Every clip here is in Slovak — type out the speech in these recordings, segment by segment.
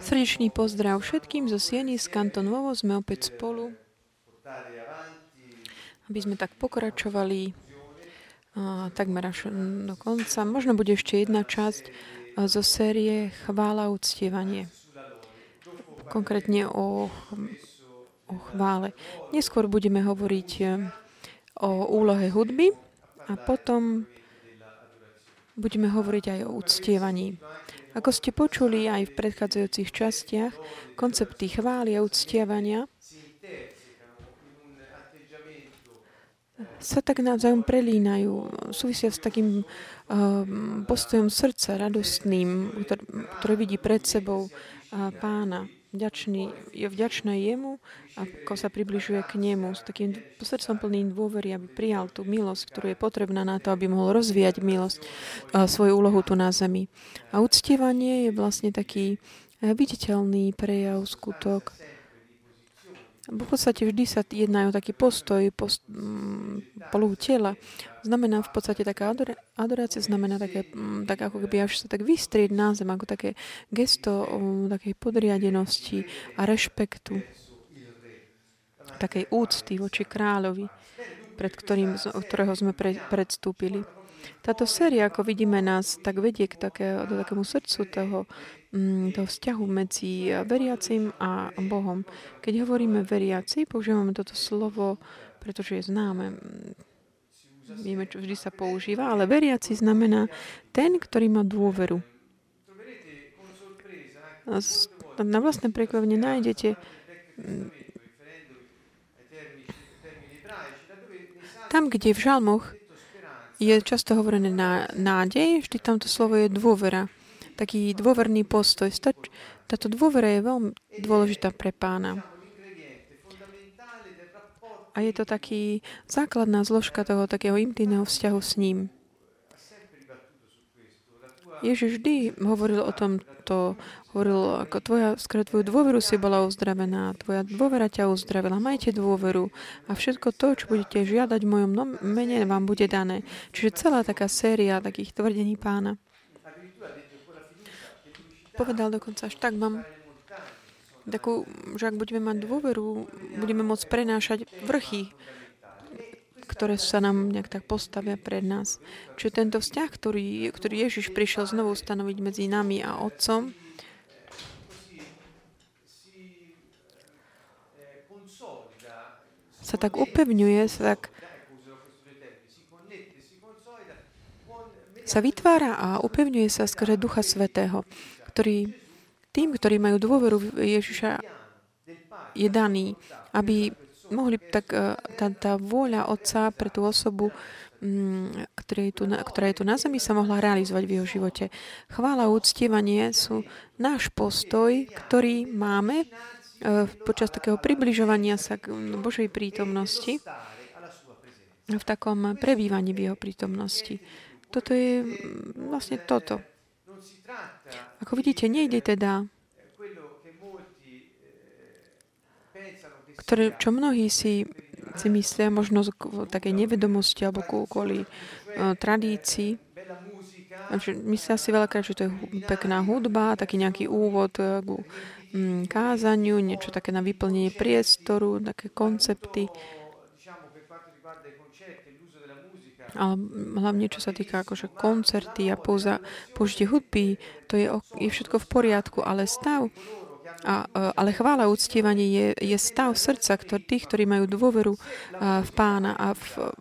Srdečný pozdrav všetkým zo Sieny z Kantonovo. Sme opäť spolu, aby sme tak pokračovali a, takmer až do konca. Možno bude ešte jedna časť zo série Chvála a uctievanie. Konkrétne o, o chvále. Neskôr budeme hovoriť e, o úlohe hudby a potom budeme hovoriť aj o uctievaní. Ako ste počuli aj v predchádzajúcich častiach, koncepty chvály a uctievania sa tak navzájom prelínajú, súvisia s takým uh, postojom srdca, radostným, ktoré, vidí pred sebou pána vďačný, je vďačné jemu, ako sa približuje k nemu s takým srdcom plným dôvery, aby prijal tú milosť, ktorú je potrebná na to, aby mohol rozvíjať milosť, svoju úlohu tu na zemi. A uctievanie je vlastne taký eh, viditeľný prejav, skutok v podstate vždy sa jedná o taký postoj, post, polohu tela. Znamená v podstate taká adorácia, znamená také, mm, tak ako keby až sa tak vystrieť na zem, ako také gesto o, takej podriadenosti a rešpektu, takej úcty voči kráľovi, pred ktorým, ktorého sme pre, predstúpili. Táto séria, ako vidíme, nás tak vedie k také, do takému srdcu toho, mm, toho vzťahu medzi veriacim a Bohom. Keď hovoríme veriaci, používame toto slovo, pretože je známe. Vieme, čo vždy sa používa, ale veriaci znamená ten, ktorý má dôveru. Na vlastné prekvapenie nájdete mm, tam, kde v žalmoch je často hovorené na nádej, vždy tamto slovo je dôvera. Taký dôverný postoj. Táto dôvera je veľmi dôležitá pre pána. A je to taký základná zložka toho takého intimného vzťahu s ním. Ježiš vždy hovoril o tom, to hovoril, ako tvoja, skôr tvoju dôveru si bola uzdravená, tvoja dôvera ťa uzdravila, majte dôveru a všetko to, čo budete žiadať v mojom mene, vám bude dané. Čiže celá taká séria takých tvrdení pána. Povedal dokonca až tak, mám takú, že ak budeme mať dôveru, budeme môcť prenášať vrchy ktoré sa nám nejak tak postavia pred nás. Čiže tento vzťah, ktorý, ktorý Ježiš prišiel znovu stanoviť medzi nami a Otcom, sa tak upevňuje, sa tak sa vytvára a upevňuje sa skrze Ducha Svetého, ktorý tým, ktorí majú dôveru Ježiša, je daný, aby mohli tak e, tá, tá vôľa Otca pre tú osobu, mm, ktorá je, tu na, ktorá je tu na zemi, sa mohla realizovať v jeho živote. Chvála a úctievanie sú náš postoj, ktorý máme e, počas takého približovania sa k Božej prítomnosti v takom prebývaní v jeho prítomnosti. Toto je vlastne toto. Ako vidíte, nejde teda ktoré, čo mnohí si, si myslia, možno z takej nevedomosti alebo kvôli uh, tradícii. Myslia si veľakrát, že to je pekná hudba, taký nejaký úvod k um, kázaniu, niečo také na vyplnenie priestoru, také koncepty. Ale hlavne, čo sa týka akože koncerty a pouza, použitie hudby, to je, je všetko v poriadku, ale stav, a, e, ale chvála a uctievanie je, je stav srdca ktor, tých, ktorí majú dôveru e, v pána a v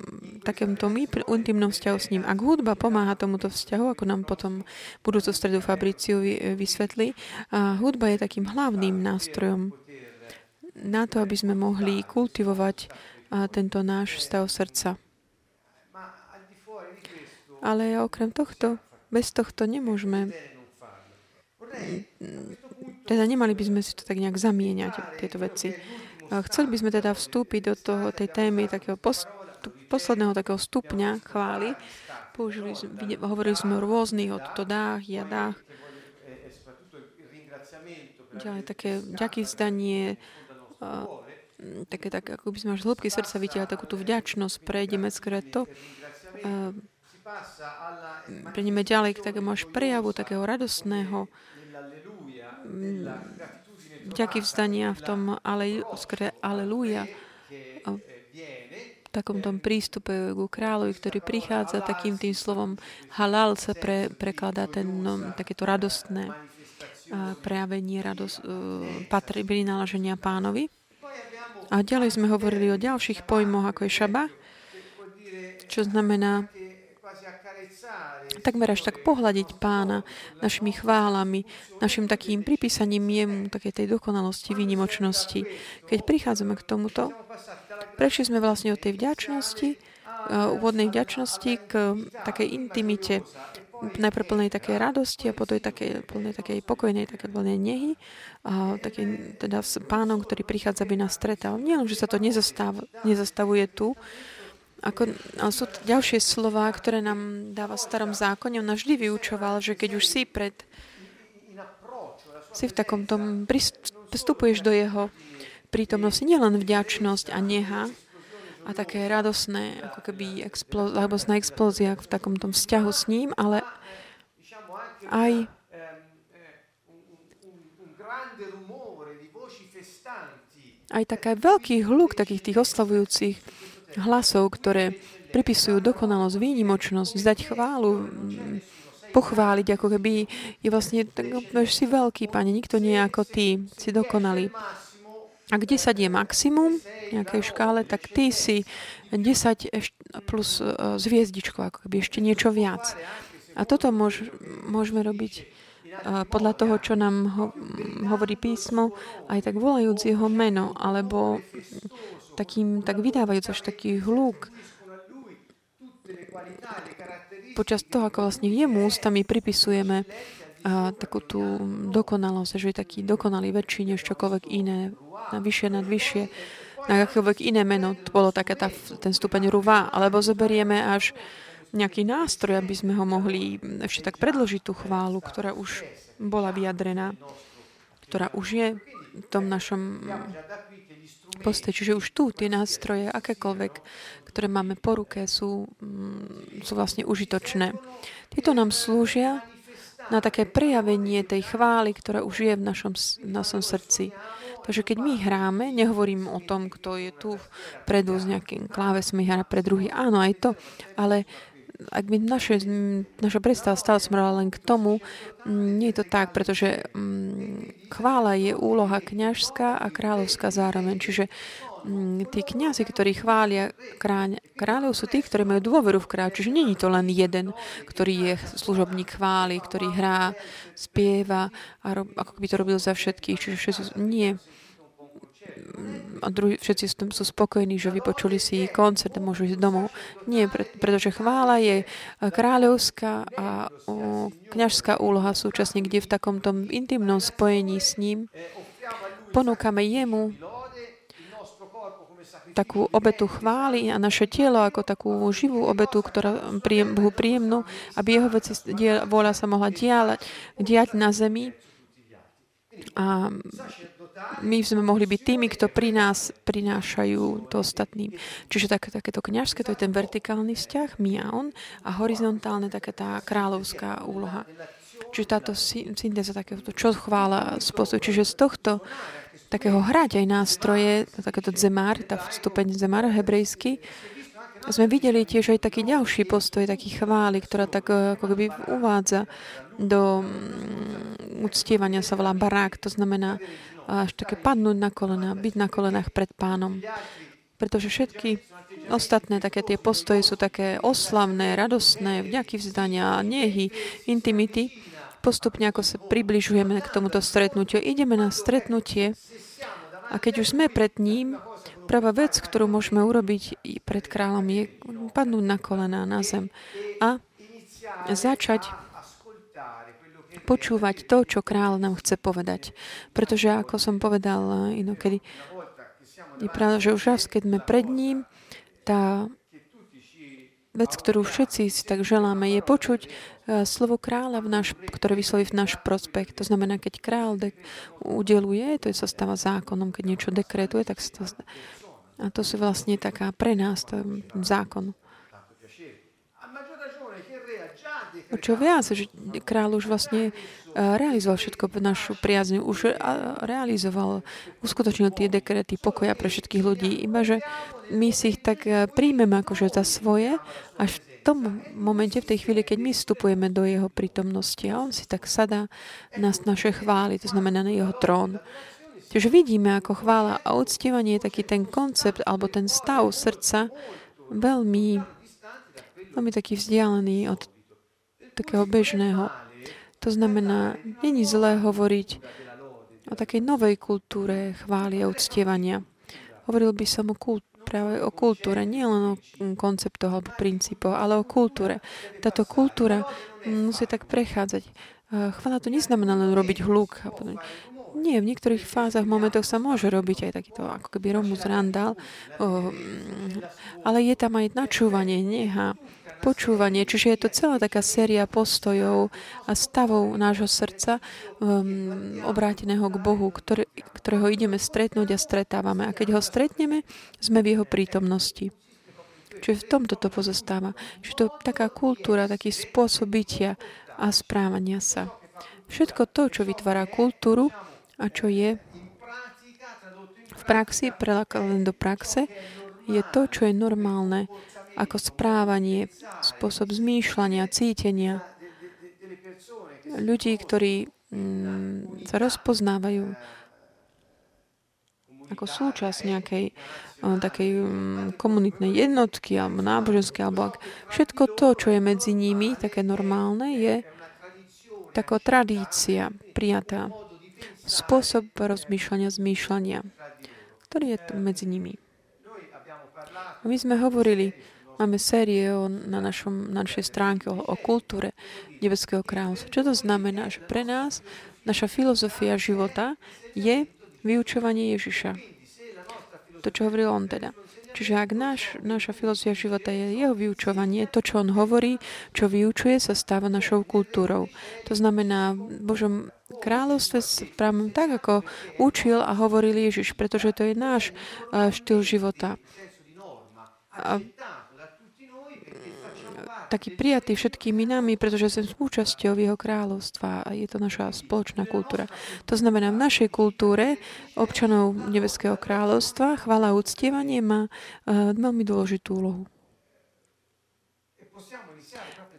takémto intimnom vzťahu s ním. Ak hudba pomáha tomuto vzťahu, ako nám potom budúco stredu Fabriciu vysvetlí, hudba je takým hlavným nástrojom na to, aby sme mohli kultivovať tento náš stav srdca. Ale okrem tohto, bez tohto nemôžeme teda nemali by sme si to tak nejak zamieňať, tieto veci. Chceli by sme teda vstúpiť do toho, tej témy takého post, posledného takého stupňa chvály. Použili, hovorili sme o rôznych, o dách, jadách. Ďalej také ďaký zdanie, také, tak, ako by sme až z hĺbky srdca vytiahli takú tú vďačnosť, prejdeme skôr to. Prejdeme ďalej k takému až prejavu takého radostného mm, vďaky vzdania v tom ale, aleluja v takom tom prístupe ku kráľovi, ktorý prichádza takým tým slovom halal sa pre, prekladá ten, no, takéto radostné prejavenie radost, uh, patrí, prináleženia pánovi. A ďalej sme hovorili o ďalších pojmoch, ako je šaba, čo znamená takmer až tak pohľadiť pána našimi chválami, našim takým pripísaním jemu, takej tej dokonalosti, výnimočnosti. Keď prichádzame k tomuto, prešli sme vlastne od tej vďačnosti, uh, úvodnej vďačnosti k takej intimite, najprv plnej také radosti a potom také, plnej takej pokojnej, také plnej nehy. A také, teda s pánom, ktorý prichádza, aby nás stretal. Nie len, že sa to nezastav, nezastavuje tu, ako, ale sú ďalšie slova, ktoré nám dáva v starom zákone. On vždy vyučoval, že keď už si pred si v takom tom, vstupuješ do jeho prítomnosti, nielen vďačnosť a neha, a také radosné, ako keby expló- alebo na explóziách v takom tom vzťahu s ním, ale aj aj taká veľký hluk takých tých oslavujúcich hlasov, ktoré pripisujú dokonalosť, výnimočnosť, zdať chválu, pochváliť, ako keby je vlastne, tak, si veľký, pane, nikto nie ako ty, si dokonalý. Ak 10 je maximum v nejakej škále, tak ty si 10 plus e, zviezdičko, ako keby ešte niečo viac. A toto môž, môžeme robiť podľa toho, čo nám ho, hovorí písmo, aj tak volajúc jeho meno, alebo takým, tak vydávajúc až taký hluk počas toho, ako vlastne jemu ústami pripisujeme a takú tú dokonalosť, že je taký dokonalý väčší než čokoľvek iné, na vyššie, nad vyššie, na akékoľvek iné meno. To bolo také tá, ten stupeň ruva. Alebo zoberieme až nejaký nástroj, aby sme ho mohli ešte tak predložiť tú chválu, ktorá už bola vyjadrená, ktorá už je v tom našom poste. Čiže už tu tie nástroje, akékoľvek, ktoré máme po ruke, sú, mm, sú vlastne užitočné. Tieto nám slúžia na také prejavenie tej chvály, ktorá už je v našom, našom srdci. Takže keď my hráme, nehovorím o tom, kto je tu predu s nejakým klávesmi, hra pre druhý. Áno, aj to. Ale ak by naše, naša predstava stále smerovala len k tomu, nie je to tak, pretože chvála je úloha kňažská a kráľovská zároveň. Čiže Mm, tí kniazy, ktorí chvália kráň, kráľov, sú tí, ktorí majú dôveru v kráľ. Čiže není to len jeden, ktorý je služobník chvály, ktorý hrá, spieva, a rob, ako by to robil za všetkých. Čiže všetci, nie. A druhý, všetci sú, sú spokojní, že vypočuli si koncert a môžu ísť domov. Nie, pre, pretože chvála je kráľovská a kňažská úloha súčasne, kde v takom tom intimnom spojení s ním ponúkame jemu takú obetu chvály a naše telo ako takú živú obetu, ktorá príjem, Bohu príjemnú, aby jeho veci, vôľa sa mohla diať, diať na zemi. A my sme mohli byť tými, kto pri nás prinášajú to ostatným. Čiže tak, takéto kňažské, to je ten vertikálny vzťah, my a on, a horizontálne také tá kráľovská úloha. Čiže táto syntéza takéhoto, čo chvála spôsob. Čiže z tohto takého hrať aj nástroje, takéto zemár, tá stupeň zemár hebrejský, sme videli tiež aj taký ďalší postoj, taký chvály, ktorá tak eh, ako keby uvádza do mm, uctievania sa volá barák, to znamená až také padnúť na kolena, byť na kolenách pred pánom. Pretože všetky ostatné také tie postoje sú také oslavné, radostné, vďaky vzdania, nehy, intimity postupne, ako sa približujeme k tomuto stretnutiu, ideme na stretnutie a keď už sme pred ním, prvá vec, ktorú môžeme urobiť pred kráľom, je padnúť na kolená na zem a začať počúvať to, čo král nám chce povedať. Pretože, ako som povedal inokedy, je pravda, že už raz, keď sme pred ním, tá vec, ktorú všetci si tak želáme, je počuť e, slovo kráľa, v náš, ktoré vysloví v náš prospekt. To znamená, keď kráľ de- udeluje, to sa stáva zákonom, keď niečo dekretuje, tak sa to A to sú vlastne taká pre nás to zákon. o čo viac, že král už vlastne realizoval všetko našu priazňu, už realizoval, uskutočnil tie dekrety pokoja pre všetkých ľudí, iba že my si ich tak príjmeme akože za svoje, až v tom momente, v tej chvíli, keď my vstupujeme do jeho prítomnosti a on si tak sadá na naše chvály, to znamená na jeho trón. Čiže vidíme, ako chvála a uctievanie je taký ten koncept alebo ten stav srdca veľmi, veľmi taký vzdialený od takého bežného. To znamená, není zlé hovoriť o takej novej kultúre chvály a uctievania. Hovoril by som o kult, práve o kultúre, nie o konceptoch alebo princípoch, ale o kultúre. Táto kultúra musí tak prechádzať. Chvála to neznamená len robiť hluk. Nie, v niektorých fázach, momentoch sa môže robiť aj takýto ako keby Romus Randall, ale je tam aj načúvanie, neha, počúvanie, čiže je to celá taká séria postojov a stavov nášho srdca um, obráteného k Bohu, ktoré, ktorého ideme stretnúť a stretávame. A keď ho stretneme, sme v jeho prítomnosti. Čiže v tomto to pozostáva. Čiže to taká kultúra, taký spôsob bytia a správania sa. Všetko to, čo vytvára kultúru, a čo je v praxi, len do praxe, je to, čo je normálne, ako správanie, spôsob zmýšľania, cítenia ľudí, ktorí mm, sa rozpoznávajú ako súčasť nejakej uh, takej um, komunitnej jednotky alebo náboženskej, alebo ak, všetko to, čo je medzi nimi, také normálne, je taká tradícia prijatá spôsob rozmýšľania, zmýšľania, ktorý je medzi nimi. My sme hovorili, máme série o, na, našom, na našej stránke o, o kultúre Nebeského kráľovstva. Čo to znamená? Že pre nás naša filozofia života je vyučovanie Ježiša. To, čo hovoril on teda. Čiže ak náš, naša filozofia života je jeho vyučovanie, to, čo on hovorí, čo vyučuje, sa stáva našou kultúrou. To znamená, Božom kráľovstve správame tak, ako učil a hovoril Ježiš, pretože to je náš štýl života. A taký prijatý všetkými nami, pretože sme súčasťou jeho kráľovstva a je to naša spoločná kultúra. To znamená, v našej kultúre občanov Nebeského kráľovstva chvala a uctievanie má uh, veľmi dôležitú úlohu.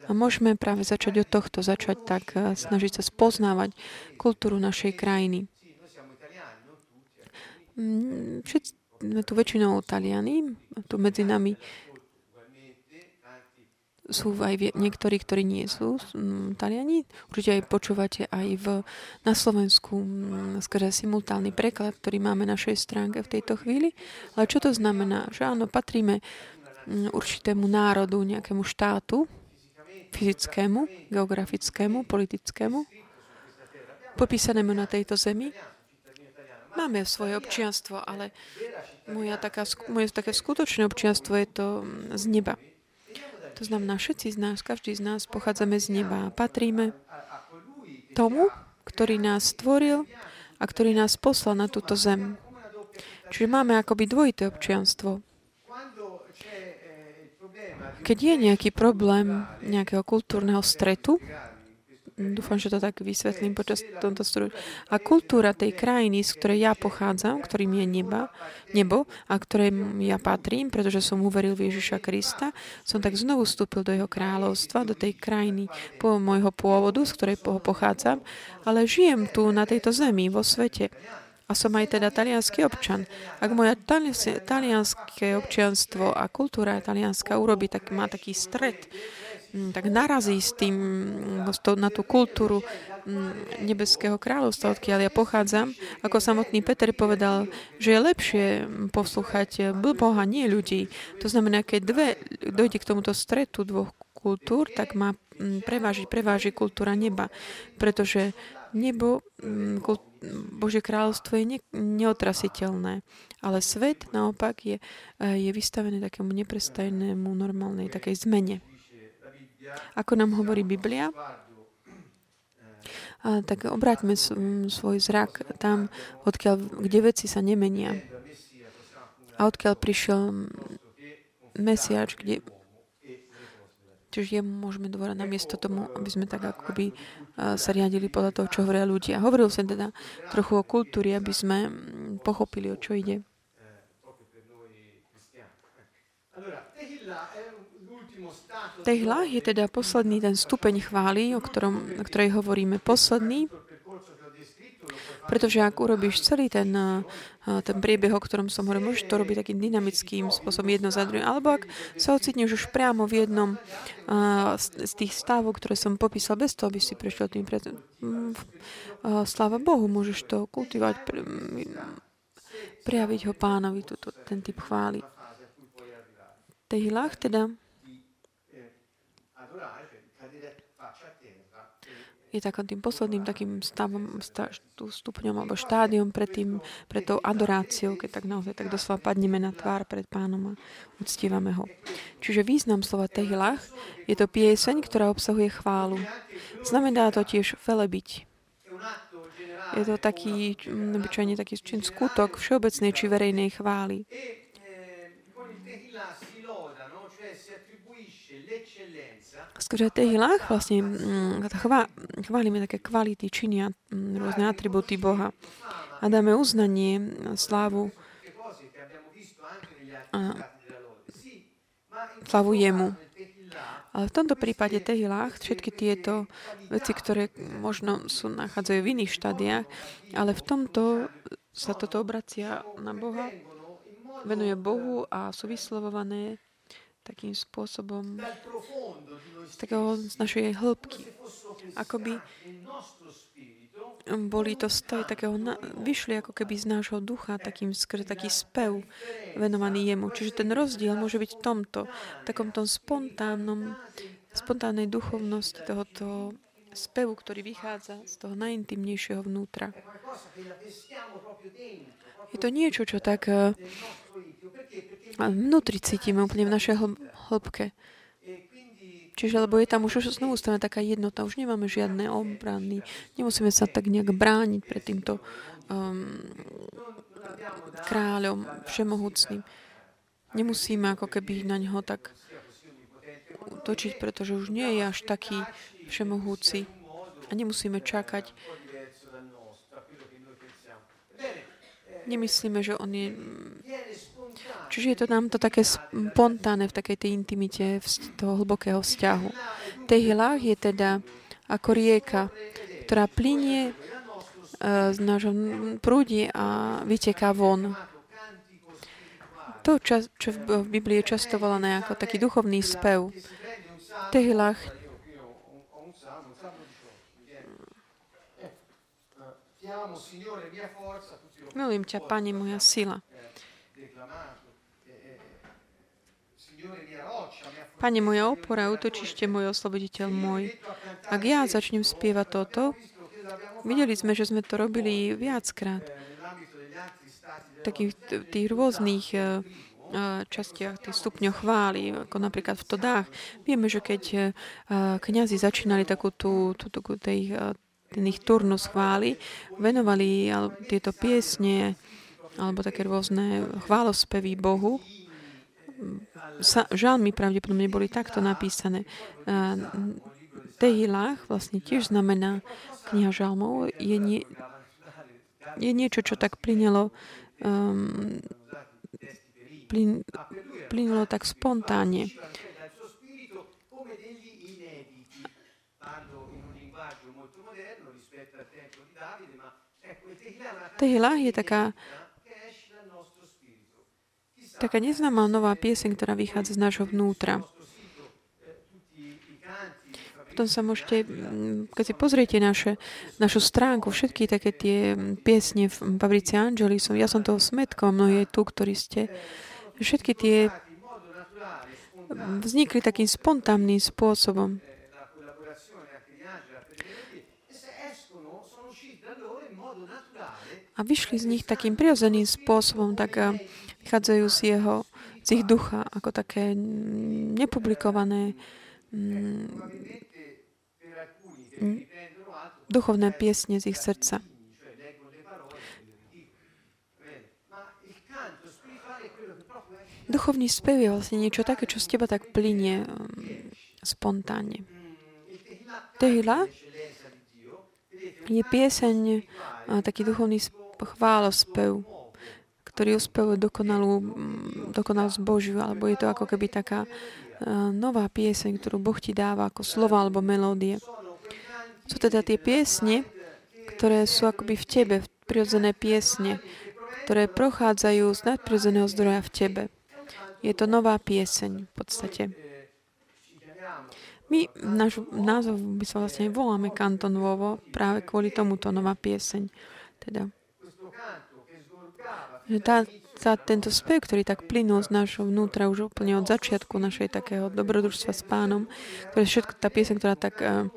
A môžeme práve začať od tohto, začať tak uh, snažiť sa spoznávať kultúru našej krajiny. Mm, všetci sme tu väčšinou Taliani, tu medzi nami sú aj niektorí, ktorí nie sú Taliani. Určite aj počúvate aj v, na Slovensku skrze simultálny preklad, ktorý máme na našej stránke v tejto chvíli. Ale čo to znamená? Že áno, patríme určitému národu, nejakému štátu, fyzickému, geografickému, politickému, popísanému na tejto zemi. Máme svoje občianstvo, ale moja taká, moje také skutočné občianstvo je to z neba. To znamená, všetci z nás, každý z nás pochádzame z neba a patríme tomu, ktorý nás stvoril a ktorý nás poslal na túto zem. Čiže máme akoby dvojité občianstvo. Keď je nejaký problém nejakého kultúrneho stretu, Dúfam, že to tak vysvetlím počas tomto studiu. A kultúra tej krajiny, z ktorej ja pochádzam, ktorým je neba, nebo a ktorej ja patrím, pretože som uveril v Ježiša Krista, som tak znovu vstúpil do jeho kráľovstva, do tej krajiny po môjho pôvodu, z ktorej pochádzam, ale žijem tu na tejto zemi, vo svete. A som aj teda talianský občan. Ak moja talianské občianstvo a kultúra talianska urobí, tak má taký stred, tak narazí s tým, mm, na tú kultúru mm, nebeského kráľovstva, odkiaľ ja pochádzam. Ako samotný Peter povedal, že je lepšie poslúchať Boha, nie ľudí. To znamená, keď dve, dojde k tomuto stretu dvoch kultúr, tak má prevážiť, preváži kultúra neba. Pretože nebo, Božie kráľovstvo je ne, neotrasiteľné. Ale svet naopak je, je vystavený takému neprestajnému normálnej takej zmene. Ako nám hovorí Biblia, a tak obráťme svoj zrak tam, odkiaľ, kde veci sa nemenia. A odkiaľ prišiel Mesiač, kde Čiže jemu môžeme dôverať namiesto tomu, aby sme tak akoby sa riadili podľa toho, čo hovoria ľudia. Hovoril som teda trochu o kultúre, aby sme pochopili, o čo ide. Tehla je teda posledný ten stupeň chvály, o, ktorom, o ktorej hovoríme. Posledný, pretože ak urobíš celý ten, ten priebeh, o ktorom som hovoril, môžeš to robiť takým dynamickým spôsobom jedno za druhým. Alebo ak sa ocitneš už priamo v jednom z tých stavov, ktoré som popísal, bez toho, aby si prešiel tým pred... Sláva Bohu, môžeš to kultivovať, prejaviť ho pánovi, túto, ten typ chvály. Tehilách teda je takým tým posledným takým stavom, stupňom alebo štádiom pred, tým, pred tou adoráciou, keď tak naozaj tak doslova padneme na tvár pred pánom a uctívame ho. Čiže význam slova tehilach je to pieseň, ktorá obsahuje chválu. Znamená to tiež velebiť. Je to taký, obyčajne taký čin skutok všeobecnej či verejnej chvály. Skrze tehilách vlastne mm, chvá, chválime také kvality, činia mm, rôzne atributy Boha a dáme uznanie, slávu a slávu jemu. Ale v tomto prípade tehilách všetky tieto veci, ktoré možno sú, nachádzajú v iných štádiách, ale v tomto sa toto obracia na Boha, venuje Bohu a sú vyslovované takým spôsobom z, takého, z našej hĺbky. Akoby boli to stojí takého, na, vyšli ako keby z nášho ducha, takým skr, taký spev venovaný jemu. Čiže ten rozdiel môže byť v tomto, v takom tom spontánnom, spontánnej duchovnosti tohoto spevu, ktorý vychádza z toho najintimnejšieho vnútra. Je to niečo, čo tak vnútri cítime úplne v našej hĺbke. Čiže, lebo je tam už znovu stane taká jednota, už nemáme žiadne obrany, nemusíme sa tak nejak brániť pred týmto um, kráľom všemohúcným. Nemusíme ako keby na ňo tak točiť, pretože už nie je až taký všemohúci a nemusíme čakať. Nemyslíme, že on je Čiže je to nám to také spontánne v takej tej intimite toho hlbokého vzťahu. Tehilách je teda ako rieka, ktorá plinie e, z nášho prúdi a vyteká von. To, čo v Biblii je často volané ako taký duchovný spev. Tehilách Milujem ťa, Pane, moja sila. Pane, moja opora, útočište môj, osloboditeľ môj. Ak ja začnem spievať toto, videli sme, že sme to robili viackrát. V takých tých rôznych eh, eh, častiach, tých stupňoch chvály, ako napríklad v Todách. Vieme, že keď eh, kňazi začínali takú tú, tú, tú, tej, ten ich turnus chvály, venovali tieto piesne alebo také rôzne chválospevy Bohu, sa, žalmy pravdepodobne boli takto napísané. Tehilách vlastne tiež znamená kniha žalmov. Je, nie, je niečo, čo tak plynelo um, plyn, plynulo tak spontánne. Tehilách je taká taká neznáma nová pieseň, ktorá vychádza z nášho vnútra. Potom sa môžete, keď si pozriete naše, našu stránku, všetky také tie piesne v Pabrici Angeli, som, ja som toho smetkom, no je tu, ktorí ste, všetky tie vznikli takým spontánnym spôsobom. A vyšli z nich takým prirodzeným spôsobom, tak vychádzajú z jeho, z ich ducha, ako také nepublikované mm, duchovné piesne z ich srdca. Duchovný spev je vlastne niečo také, čo z teba tak plinie mm, spontánne. Tehila je pieseň, taký duchovný chválospev, ktorý uspevuje dokonalú, dokonalosť Božiu, alebo je to ako keby taká nová pieseň, ktorú Boh ti dáva ako slova alebo melódie. Sú teda tie piesne, ktoré sú akoby v tebe, prirodzené piesne, ktoré prochádzajú z nadprirodzeného zdroja v tebe. Je to nová pieseň v podstate. My, náš názov by sa vlastne voláme Kanton Vovo práve kvôli tomuto nová pieseň. Teda, že tá, tá, tento spev, ktorý tak plynul z nášho vnútra už úplne od začiatku našej takého dobrodružstva s pánom, ktoré všetko tá pieseň, ktorá tak uh,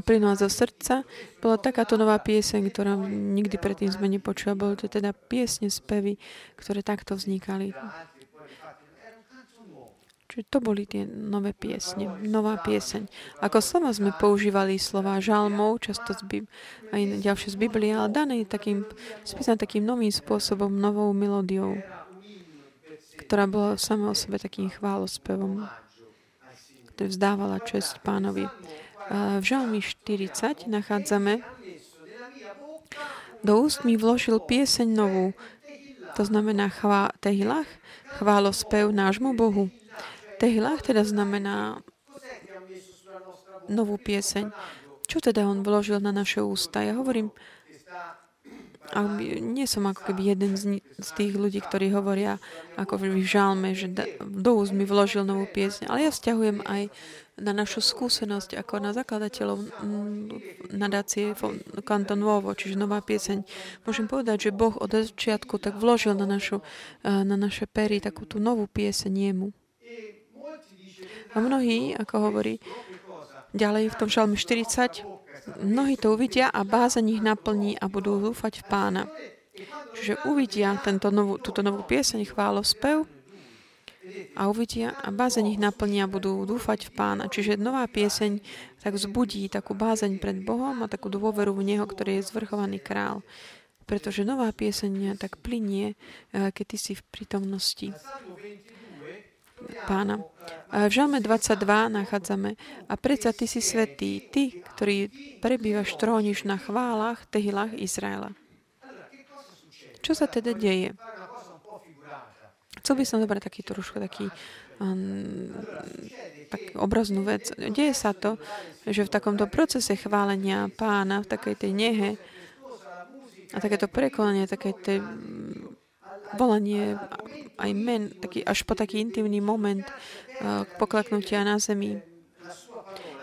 plynula zo srdca, bola takáto nová pieseň, ktorá nikdy predtým sme nepočuli. Boli to teda piesne, spevy, ktoré takto vznikali. Čiže to boli tie nové piesne, nová pieseň. Ako slova sme používali slova žalmov, často z Bib- aj ďalšie z Biblie, ale dané takým, spísané takým novým spôsobom, novou melódiou, ktorá bola sama o sebe takým chválospevom, ktorý vzdávala čest pánovi. V žalmi 40 nachádzame do úst mi vložil pieseň novú, to znamená chvá, tehilach, chválospev nášmu Bohu. Tehilach teda znamená novú pieseň. Čo teda on vložil na naše ústa? Ja hovorím, nie som ako keby jeden z, z tých ľudí, ktorí hovoria ako v žalme, že do úst mi vložil novú pieseň, ale ja vzťahujem aj na našu skúsenosť ako na zakladateľov nadácie Kanton Novo, čiže nová pieseň. Môžem povedať, že Boh od začiatku tak vložil na, našu, na naše pery takú tú novú pieseň jemu. A mnohí, ako hovorí ďalej v tom žalme 40, mnohí to uvidia a bázeň ich naplní a budú dúfať v pána. Čiže uvidia tento novú, túto novú pieseň, spev a uvidia a bázeň ich naplní a budú dúfať v pána. Čiže nová pieseň tak vzbudí takú bázeň pred Bohom a takú dôveru v Neho, ktorý je zvrchovaný král. Pretože nová pieseň tak plinie, eh, keď ty si v prítomnosti pána. A v Žalme 22 nachádzame a predsa ty si svetý, ty, ktorý prebývaš, tróniš na chválach, tehilách Izraela. Čo sa teda deje? Chcel by som zobrať taký trošku taký um, tak obraznú vec. Deje sa to, že v takomto procese chválenia pána, v takej tej nehe a takéto prekonanie, také tej volanie aj men, taký, až po taký intimný moment uh, poklaknutia na zemi,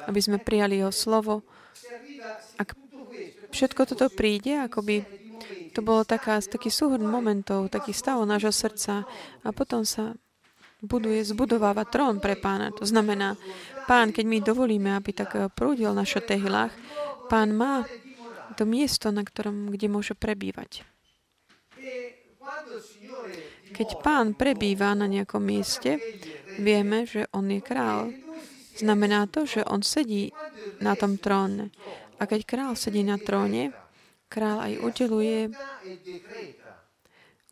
aby sme prijali jeho slovo. Ak všetko toto príde, akoby to bolo taká, taký súhrn momentov, taký stav nášho srdca a potom sa buduje, zbudováva trón pre pána. To znamená, pán, keď my dovolíme, aby tak prúdil na tehilách, pán má to miesto, na ktorom, kde môže prebývať. Keď pán prebýva na nejakom mieste, vieme, že on je král. Znamená to, že on sedí na tom tróne. A keď král sedí na tróne, král aj udeluje,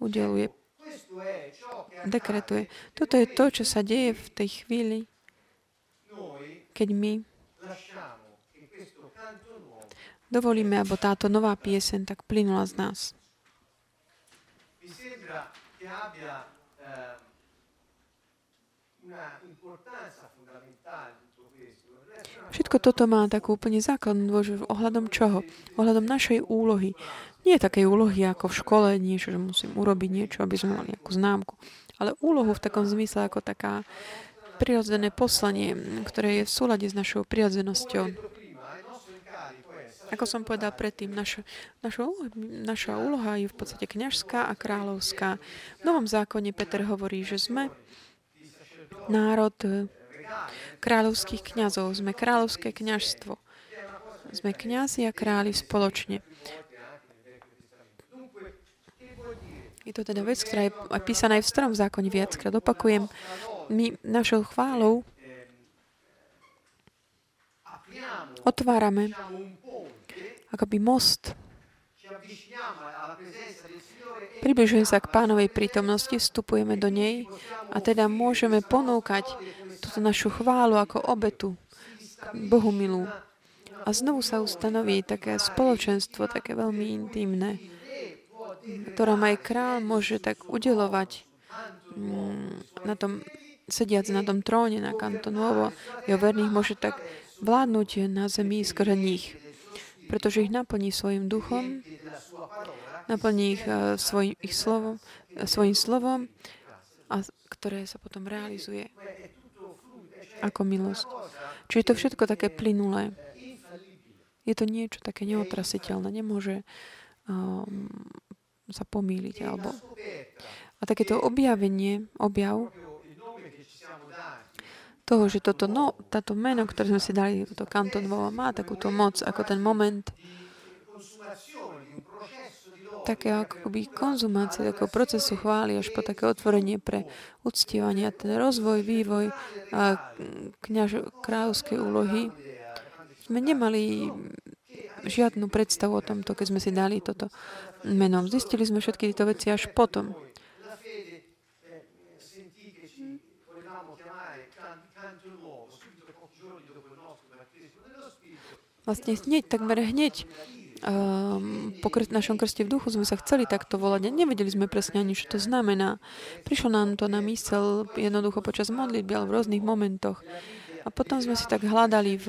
udeluje, dekretuje. Toto je to, čo sa deje v tej chvíli, keď my dovolíme, aby táto nová piesen tak plynula z nás abbia eh, fondamentale Všetko toto má takú úplne základnú dôležitú ohľadom čoho? Ohľadom našej úlohy. Nie takej úlohy ako v škole, niečo, že musím urobiť niečo, aby sme mali nejakú známku, ale úlohu v takom zmysle ako taká prirodzené poslanie, ktoré je v súlade s našou prirodzenosťou. Ako som povedal predtým, naša, naša, naša úloha je v podstate kňažská a kráľovská. V Novom zákone Peter hovorí, že sme národ kráľovských kňazov, sme kráľovské kňažstvo. Sme kňazi a králi spoločne. Je to teda vec, ktorá je písaná aj v starom zákone viackrát. Opakujem, my našou chválou otvárame akoby most. Približujem sa k pánovej prítomnosti, vstupujeme do nej a teda môžeme ponúkať túto našu chválu ako obetu Bohu milú. A znovu sa ustanoví také spoločenstvo, také veľmi intimné, ktorom aj král môže tak udelovať mm, na tom, sediac na tom tróne na Kantonovo, jeho verných môže tak vládnuť na zemi skôr nich, pretože ich naplní svojim duchom, naplní ich uh, svojim, ich slovom, uh, svojim slovom a ktoré sa potom realizuje ako milosť. Čiže to všetko také plynulé. Je to niečo také neotrasiteľné. Nemôže um, sa pomýliť. Alebo... A takéto objavenie, objav toho, že toto no, táto meno, ktoré sme si dali, toto kantonovo, má takúto moc, ako ten moment také akoby konzumácie takého procesu chvály až po také otvorenie pre uctievanie, ten rozvoj, vývoj a kniaž, kráľovskej úlohy. Sme nemali žiadnu predstavu o tomto, keď sme si dali toto meno. Zistili sme všetky tieto veci až potom. Vlastne hneď, takmer hneď um, po kr- našom krste v duchu sme sa chceli takto volať a nevedeli sme presne ani, čo to znamená. Prišlo nám to na mysel jednoducho počas modlitby, ale v rôznych momentoch. A potom sme si tak hľadali v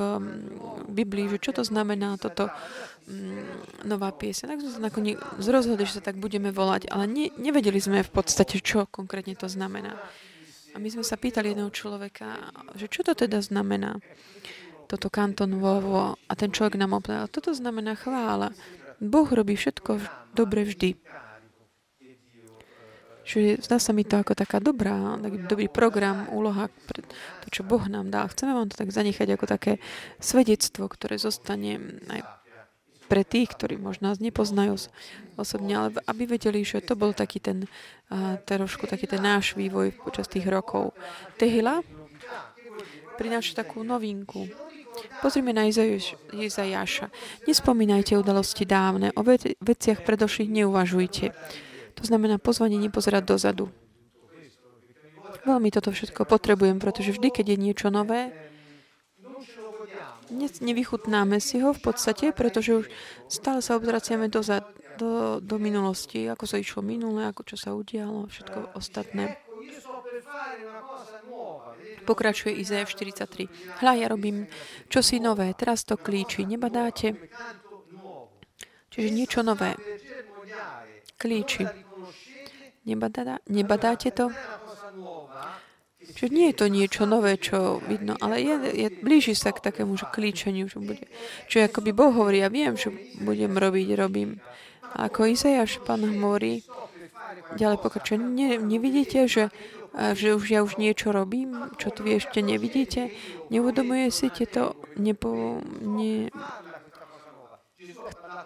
Biblii, že čo to znamená toto um, nová piesa. Tak sme sa nakoniec rozhodli, že sa tak budeme volať, ale ne, nevedeli sme v podstate, čo konkrétne to znamená. A my sme sa pýtali jedného človeka, že čo to teda znamená toto kantonovo a ten človek nám opovedal, toto znamená chvála. Boh robí všetko dobre vždy. Čiže zdá sa mi to ako taká dobrá, taký dobrý program, úloha, to, čo Boh nám dá. Chceme vám to tak zanechať ako také svedectvo, ktoré zostane aj pre tých, ktorí možno nás nepoznajú osobne, ale aby vedeli, že to bol taký ten, trošku taký ten náš vývoj počas tých rokov. Tehila prináša takú novinku. Pozrime na Izajaša. Nespomínajte udalosti dávne, o veciach predošlých neuvažujte. To znamená pozvanie nepozerať dozadu. Veľmi toto všetko potrebujem, pretože vždy, keď je niečo nové, nevychutnáme si ho v podstate, pretože už stále sa obraciame dozad, do, do minulosti, ako sa išlo minulé, ako čo sa udialo, všetko ostatné. Pokračuje Izaja 43. Hľa, ja robím čosi nové, teraz to klíči, nebadáte? Čiže niečo nové. Klíči. Nebadá, nebadáte to? Čiže nie je to niečo nové, čo vidno, ale je, je, blíži sa k takému že klíčeniu, že bude. Čo ako by Boh hovorí, ja viem, že budem robiť, robím. A ako Izajaš, pán hovorí, ďalej pokračuje, ne, nevidíte, že že už ja už niečo robím, čo tu vy ešte nevidíte. Neuvedomuje si to, nepo, ne,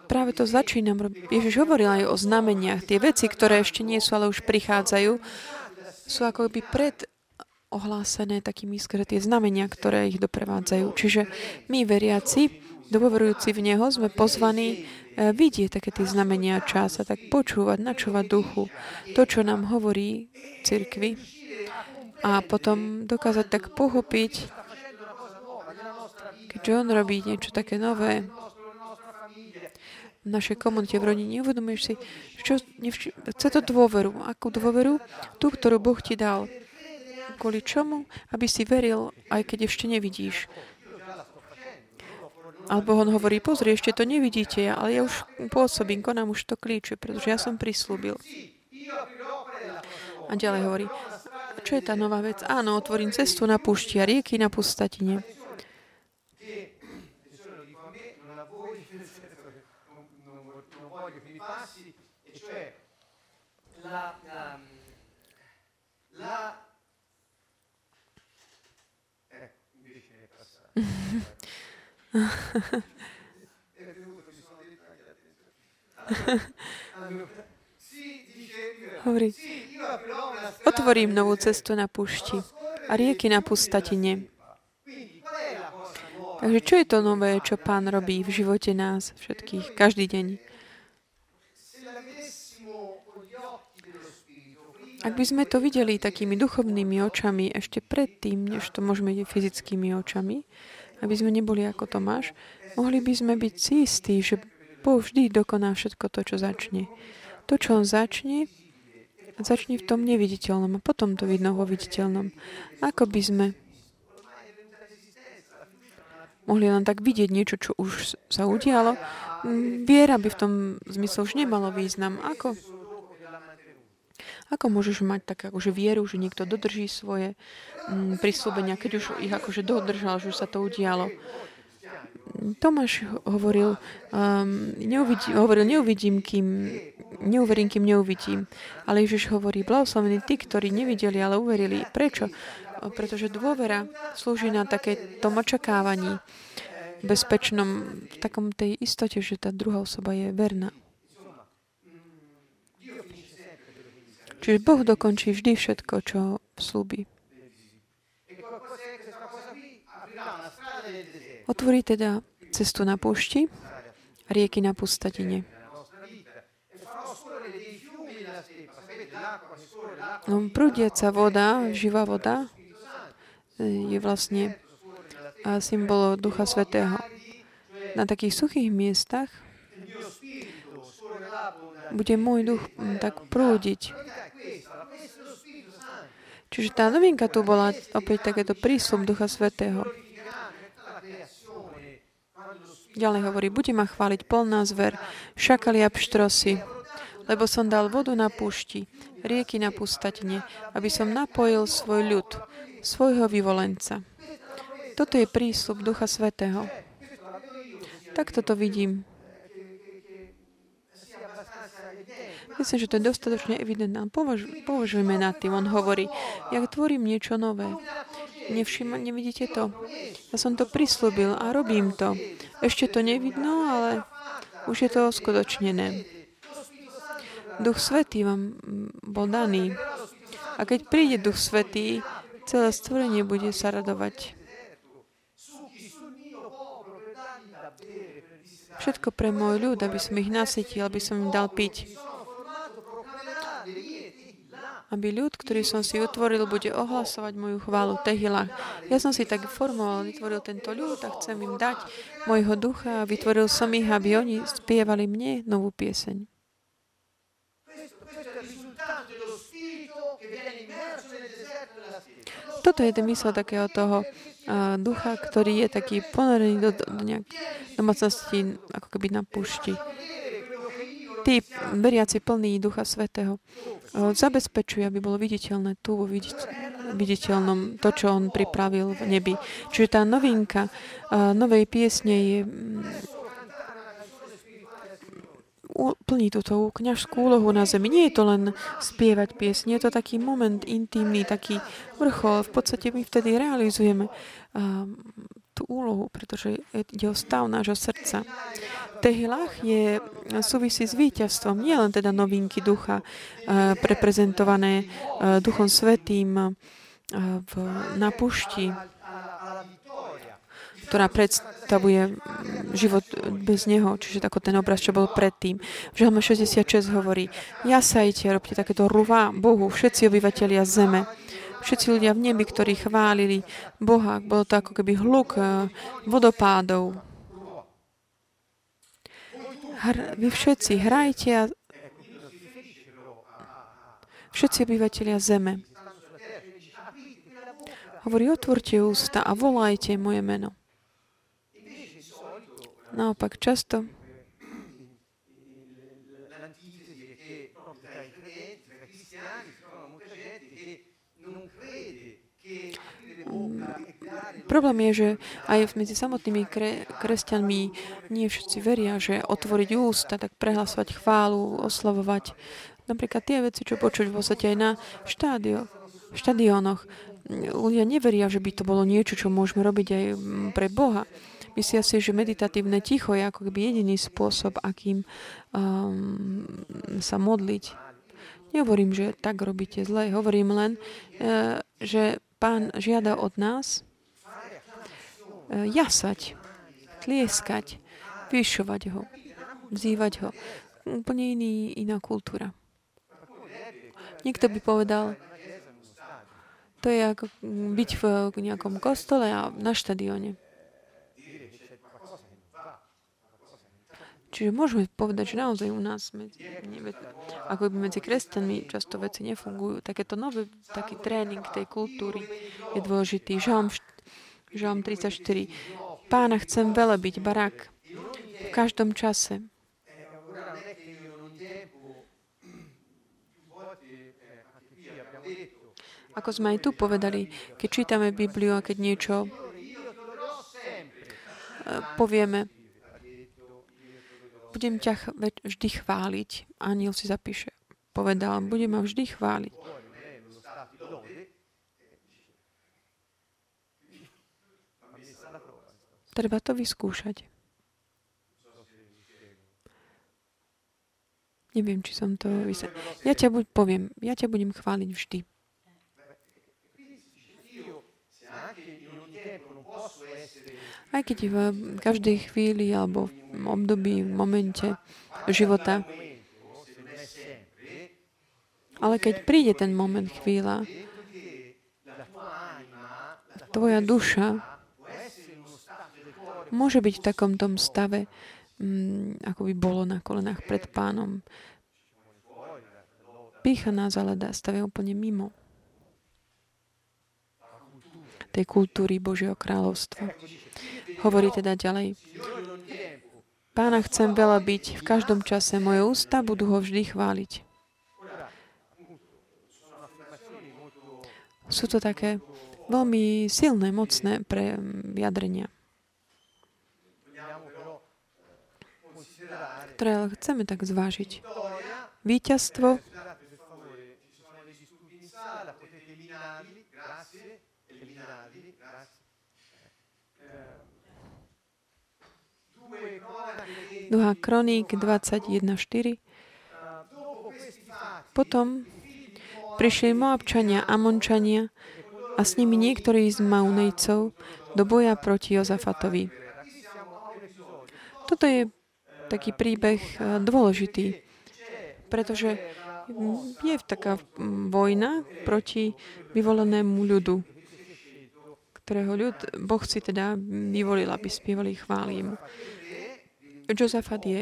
práve to začínam robiť. Ježiš hovoril aj o znameniach. Tie veci, ktoré ešte nie sú, ale už prichádzajú, sú ako by pred ohlásené takými skôr tie znamenia, ktoré ich doprevádzajú. Čiže my, veriaci, dôverujúci v Neho, sme pozvaní e, vidieť také tie znamenia časa, tak počúvať, načúvať duchu. To, čo nám hovorí cirkvi a potom dokázať tak pochopiť, keďže on robí niečo také nové v našej komunite, v rodine, neuvedomuješ si, čo, nevši- chce to dôveru. Akú dôveru? Tú, ktorú Boh ti dal. Kvôli čomu? Aby si veril, aj keď ešte nevidíš. Alebo on hovorí, pozri, ešte to nevidíte, ale ja už pôsobím, konám už to klíče, pretože ja som prislúbil. A ďalej hovorí, čo je tá nová vec? Áno, otvorím cestu na púšti a rieky na pustatine. La, la, Hovorí, otvorím novú cestu na pušti a rieky na pustatine. Takže čo je to nové, čo Pán robí v živote nás všetkých, každý deň? Ak by sme to videli takými duchovnými očami ešte predtým, než to môžeme vidieť fyzickými očami, aby sme neboli ako Tomáš, mohli by sme byť si istí, že Boh vždy dokoná všetko to, čo začne. To, čo on začne, začne v tom neviditeľnom a potom to vidno vo viditeľnom. Ako by sme mohli len tak vidieť niečo, čo už sa udialo, viera by v tom zmysle už nemalo význam. Ako, ako môžeš mať tak akože vieru, že niekto dodrží svoje mm, prísľubenia, keď už ich akože dodržal, že už sa to udialo. Tomáš hovoril, um, neuvidí, hovoril, neuvidím, kým, neuverím, kým neuvidím. Ale Ježiš hovorí, blahoslavení tí, ktorí nevideli, ale uverili. Prečo? Pretože dôvera slúži na takéto očakávaní bezpečnom, v takom tej istote, že tá druhá osoba je verná. Čiže Boh dokončí vždy všetko, čo slúbi. Otvorí teda cestu na púšti a rieky na pustatine. No, prúdiaca voda, živá voda, je vlastne symbol Ducha Svetého. Na takých suchých miestach bude môj duch tak prúdiť. Čiže tá novinka tu bola opäť takéto prísľub Ducha Svetého. Ďalej hovorí, bude ma chváliť polná zver, šakali a pštrosy, lebo som dal vodu na púšti, rieky na pustatine, aby som napojil svoj ľud, svojho vyvolenca. Toto je prísľub Ducha Svetého. Takto to vidím. Myslím, že to je dostatočne evidentné. Považ, považujme nad tým. On hovorí, ja tvorím niečo nové. Nevšim, nevidíte to? Ja som to prislúbil a robím to. Ešte to nevidno, ale už je to uskutočnené. Duch Svetý vám bol daný. A keď príde Duch Svetý, celé stvorenie bude sa radovať. Všetko pre môj ľud, aby som ich nasytil, aby som im dal piť aby ľud, ktorý som si utvoril, bude ohlasovať moju chválu Tehila. Ja som si tak formoval, vytvoril tento ľud a chcem im dať mojho ducha a vytvoril som ich, aby oni spievali mne novú pieseň. Toto je ten mysel takého toho ducha, ktorý je taký ponorený do, do, do nejak domácnosti, ako keby na púšti tí veriaci plný Ducha Svetého zabezpečuje, aby bolo viditeľné tu vo viditeľnom to, čo on pripravil v nebi. Čiže tá novinka novej piesne je plní túto kňažskú úlohu na zemi. Nie je to len spievať piesne, je to taký moment intimný, taký vrchol. V podstate my vtedy realizujeme tú úlohu, pretože ide o stav nášho srdca. Tehilach je, súvisí s víťazstvom, nie len teda novinky ducha, preprezentované uh, Duchom Svetým uh, v, na pušti, ktorá predstavuje život bez Neho, čiže ako ten obraz, čo bol predtým. V Žalme 66 hovorí, jasajte, robte takéto rúva Bohu, všetci obyvateľia zeme, všetci ľudia v nebi, ktorí chválili Boha, bolo to ako keby hluk vodopádov, Hr, vy všetci hrajte a všetci obyvateľia zeme. Hovorí, otvorte ústa a volajte moje meno. Naopak často Problém je, že aj medzi samotnými kre, kresťanmi nie všetci veria, že otvoriť ústa, tak prehlasovať chválu, oslavovať. Napríklad tie veci, čo počuť v podstate aj na štádio, štadiónoch. Ľudia neveria, že by to bolo niečo, čo môžeme robiť aj pre Boha. Myslia si, že meditatívne ticho je ako keby jediný spôsob, akým um, sa modliť. Nehovorím, že tak robíte zle. Hovorím len, uh, že Pán žiada od nás, E, jasať, tlieskať, vyšovať ho, vzývať ho. Úplne iný, iná kultúra. Niekto by povedal, to je ako byť v nejakom kostole a na štadióne. Čiže môžeme povedať, že naozaj u nás, medzi, ako by medzi kresťanmi často veci nefungujú. Takéto nové, taký tréning tej kultúry je dôležitý. Žalm, Žalm 34. Pána chcem byť barak v každom čase. Ako sme aj tu povedali, keď čítame Bibliu a keď niečo e, povieme, budem ťa vždy chváliť. Aniel si zapíše. Povedal, budem ma vždy chváliť. Treba to vyskúšať. Neviem, či som to vysvetlil. Ja ťa buď poviem, ja ťa budem chváliť vždy. Aj keď v každej chvíli alebo v období, v momente života. Ale keď príde ten moment, chvíľa, tvoja duša môže byť v takom tom stave, mm, ako by bolo na kolenách pred pánom. Pícha nás ale dá stave úplne mimo tej kultúry Božieho kráľovstva. Hovorí teda ďalej. Pána chcem veľa byť v každom čase. Moje ústa budú ho vždy chváliť. Sú to také veľmi silné, mocné pre vyjadrenia, ktoré chceme tak zvážiť. Výťazstvo Druhá kroník 21.4. Potom prišli Moabčania, Amončania a s nimi niektorí z Maunejcov do boja proti Jozafatovi. Toto je taký príbeh eh, dôležitý, pretože je taká vojna proti vyvolenému ľudu, ktorého ľud, Boh si teda vyvolil, aby spievali chválim. Jozafat je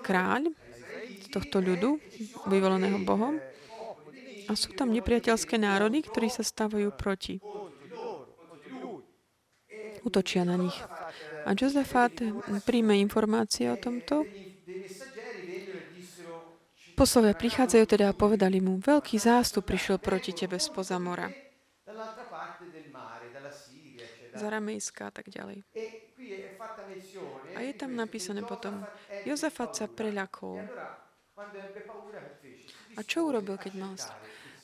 kráľ tohto ľudu, vyvoleného Bohom. A sú tam nepriateľské národy, ktorí sa stávajú proti. Utočia na nich. A Jozafat príjme informácie o tomto. Poslovia prichádzajú teda a povedali mu, veľký zástup prišiel proti tebe spoza mora. Z Aramejska a tak ďalej. A je tam napísané potom, Jozafat sa preľakol. A čo urobil, keď mal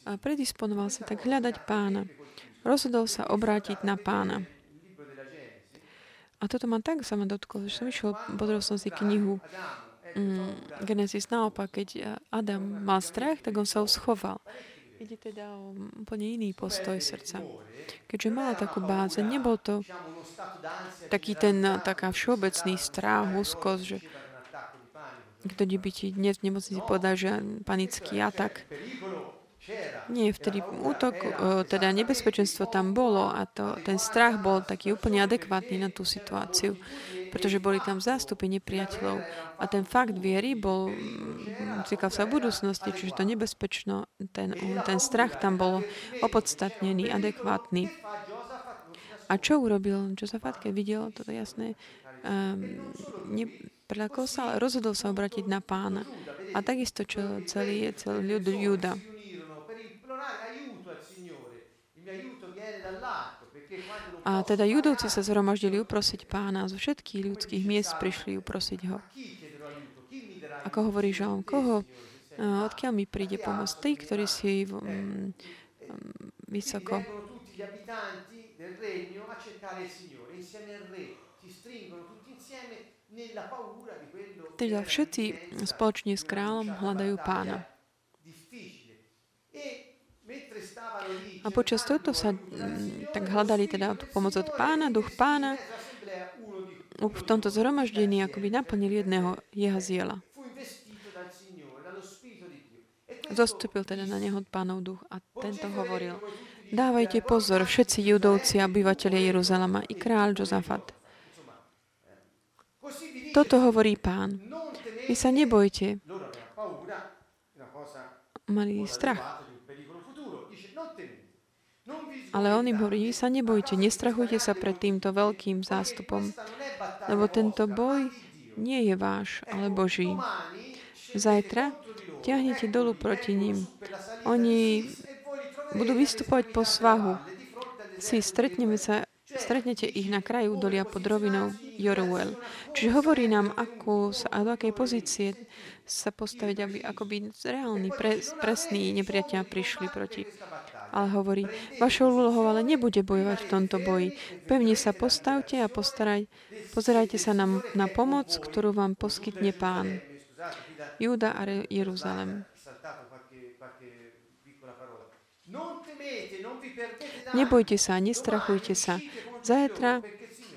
A predisponoval sa tak hľadať pána. Rozhodol sa obrátiť na pána. A toto ma tak sa ma dotklo, že som išiel, pozrel som si knihu mm, Genesis naopak, keď Adam mal strach, tak on sa ho schoval. Ide teda o úplne iný postoj srdca. Keďže mala takú báze, nebol to taký ten, taká všeobecný strach, úzkosť, že kto by ti dnes v nemocnici povedal, že panický atak. Nie, vtedy útok, e, teda nebezpečenstvo tam bolo a to, ten strach bol taký úplne adekvátny na tú situáciu, pretože boli tam zástupy nepriateľov a ten fakt viery bol, cíkal sa v budúcnosti, čiže to nebezpečno, ten, ten strach tam bol opodstatnený, adekvátny. A čo urobil Josafat, keď videl toto jasné? Um, ne, sa, ale rozhodol sa obratiť na pána. A takisto, čo celý celý ľud Júda. A teda judovci sa zhromaždili uprosiť pána. Zo všetkých ľudských miest prišli uprosiť ho. Ako hovorí Žalm, koho, odkiaľ mi príde pomoc? Tí, ktorí si um, vysoko. Teda všetci spoločne s kráľom hľadajú pána. A počas tohto sa mm, tak hľadali teda tú pomoc od pána, duch pána v tomto zhromaždení akoby naplnil jedného Jehaziela. Zostúpil teda na neho pánov duch a tento hovoril, dávajte pozor, všetci judovci a obyvateľia Jeruzalema i kráľ Jozafat. Toto hovorí pán. Vy sa nebojte. Mali strach. Ale on im hovorí, sa nebojte, nestrachujte sa pred týmto veľkým zástupom, lebo tento boj nie je váš, ale Boží. Zajtra ťahnete dolu proti ním. Oni budú vystupovať po svahu. Si stretneme sa Stretnete ich na kraju údolia pod rovinou Joruel. Čiže hovorí nám, ako sa, a do akej pozície sa postaviť, aby ako by reálni, pre, presní nepriateľ prišli proti. Ale hovorí, vašou úlohou ale nebude bojovať v tomto boji. Pevne sa postavte a postaraj, pozerajte sa na, na pomoc, ktorú vám poskytne pán. Júda a Jeruzalem. Nebojte sa, nestrachujte sa. Zajtra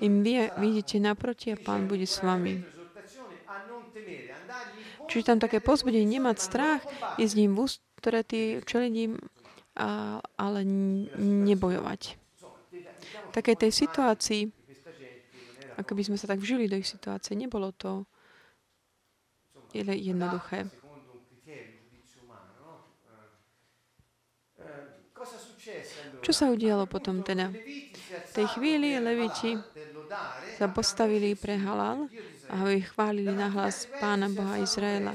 im vy vidíte naproti a Pán bude s vami. Čiže tam také pozbudenie, nemať strach, ísť ním v ústretí, čeliť im, ale nebojovať. V takej tej situácii, ako by sme sa tak vžili do ich situácie, nebolo to jednoduché. Čo sa udialo potom teda? V tej chvíli Leviti sa postavili pre halal a ho ich chválili na hlas Pána Boha Izraela.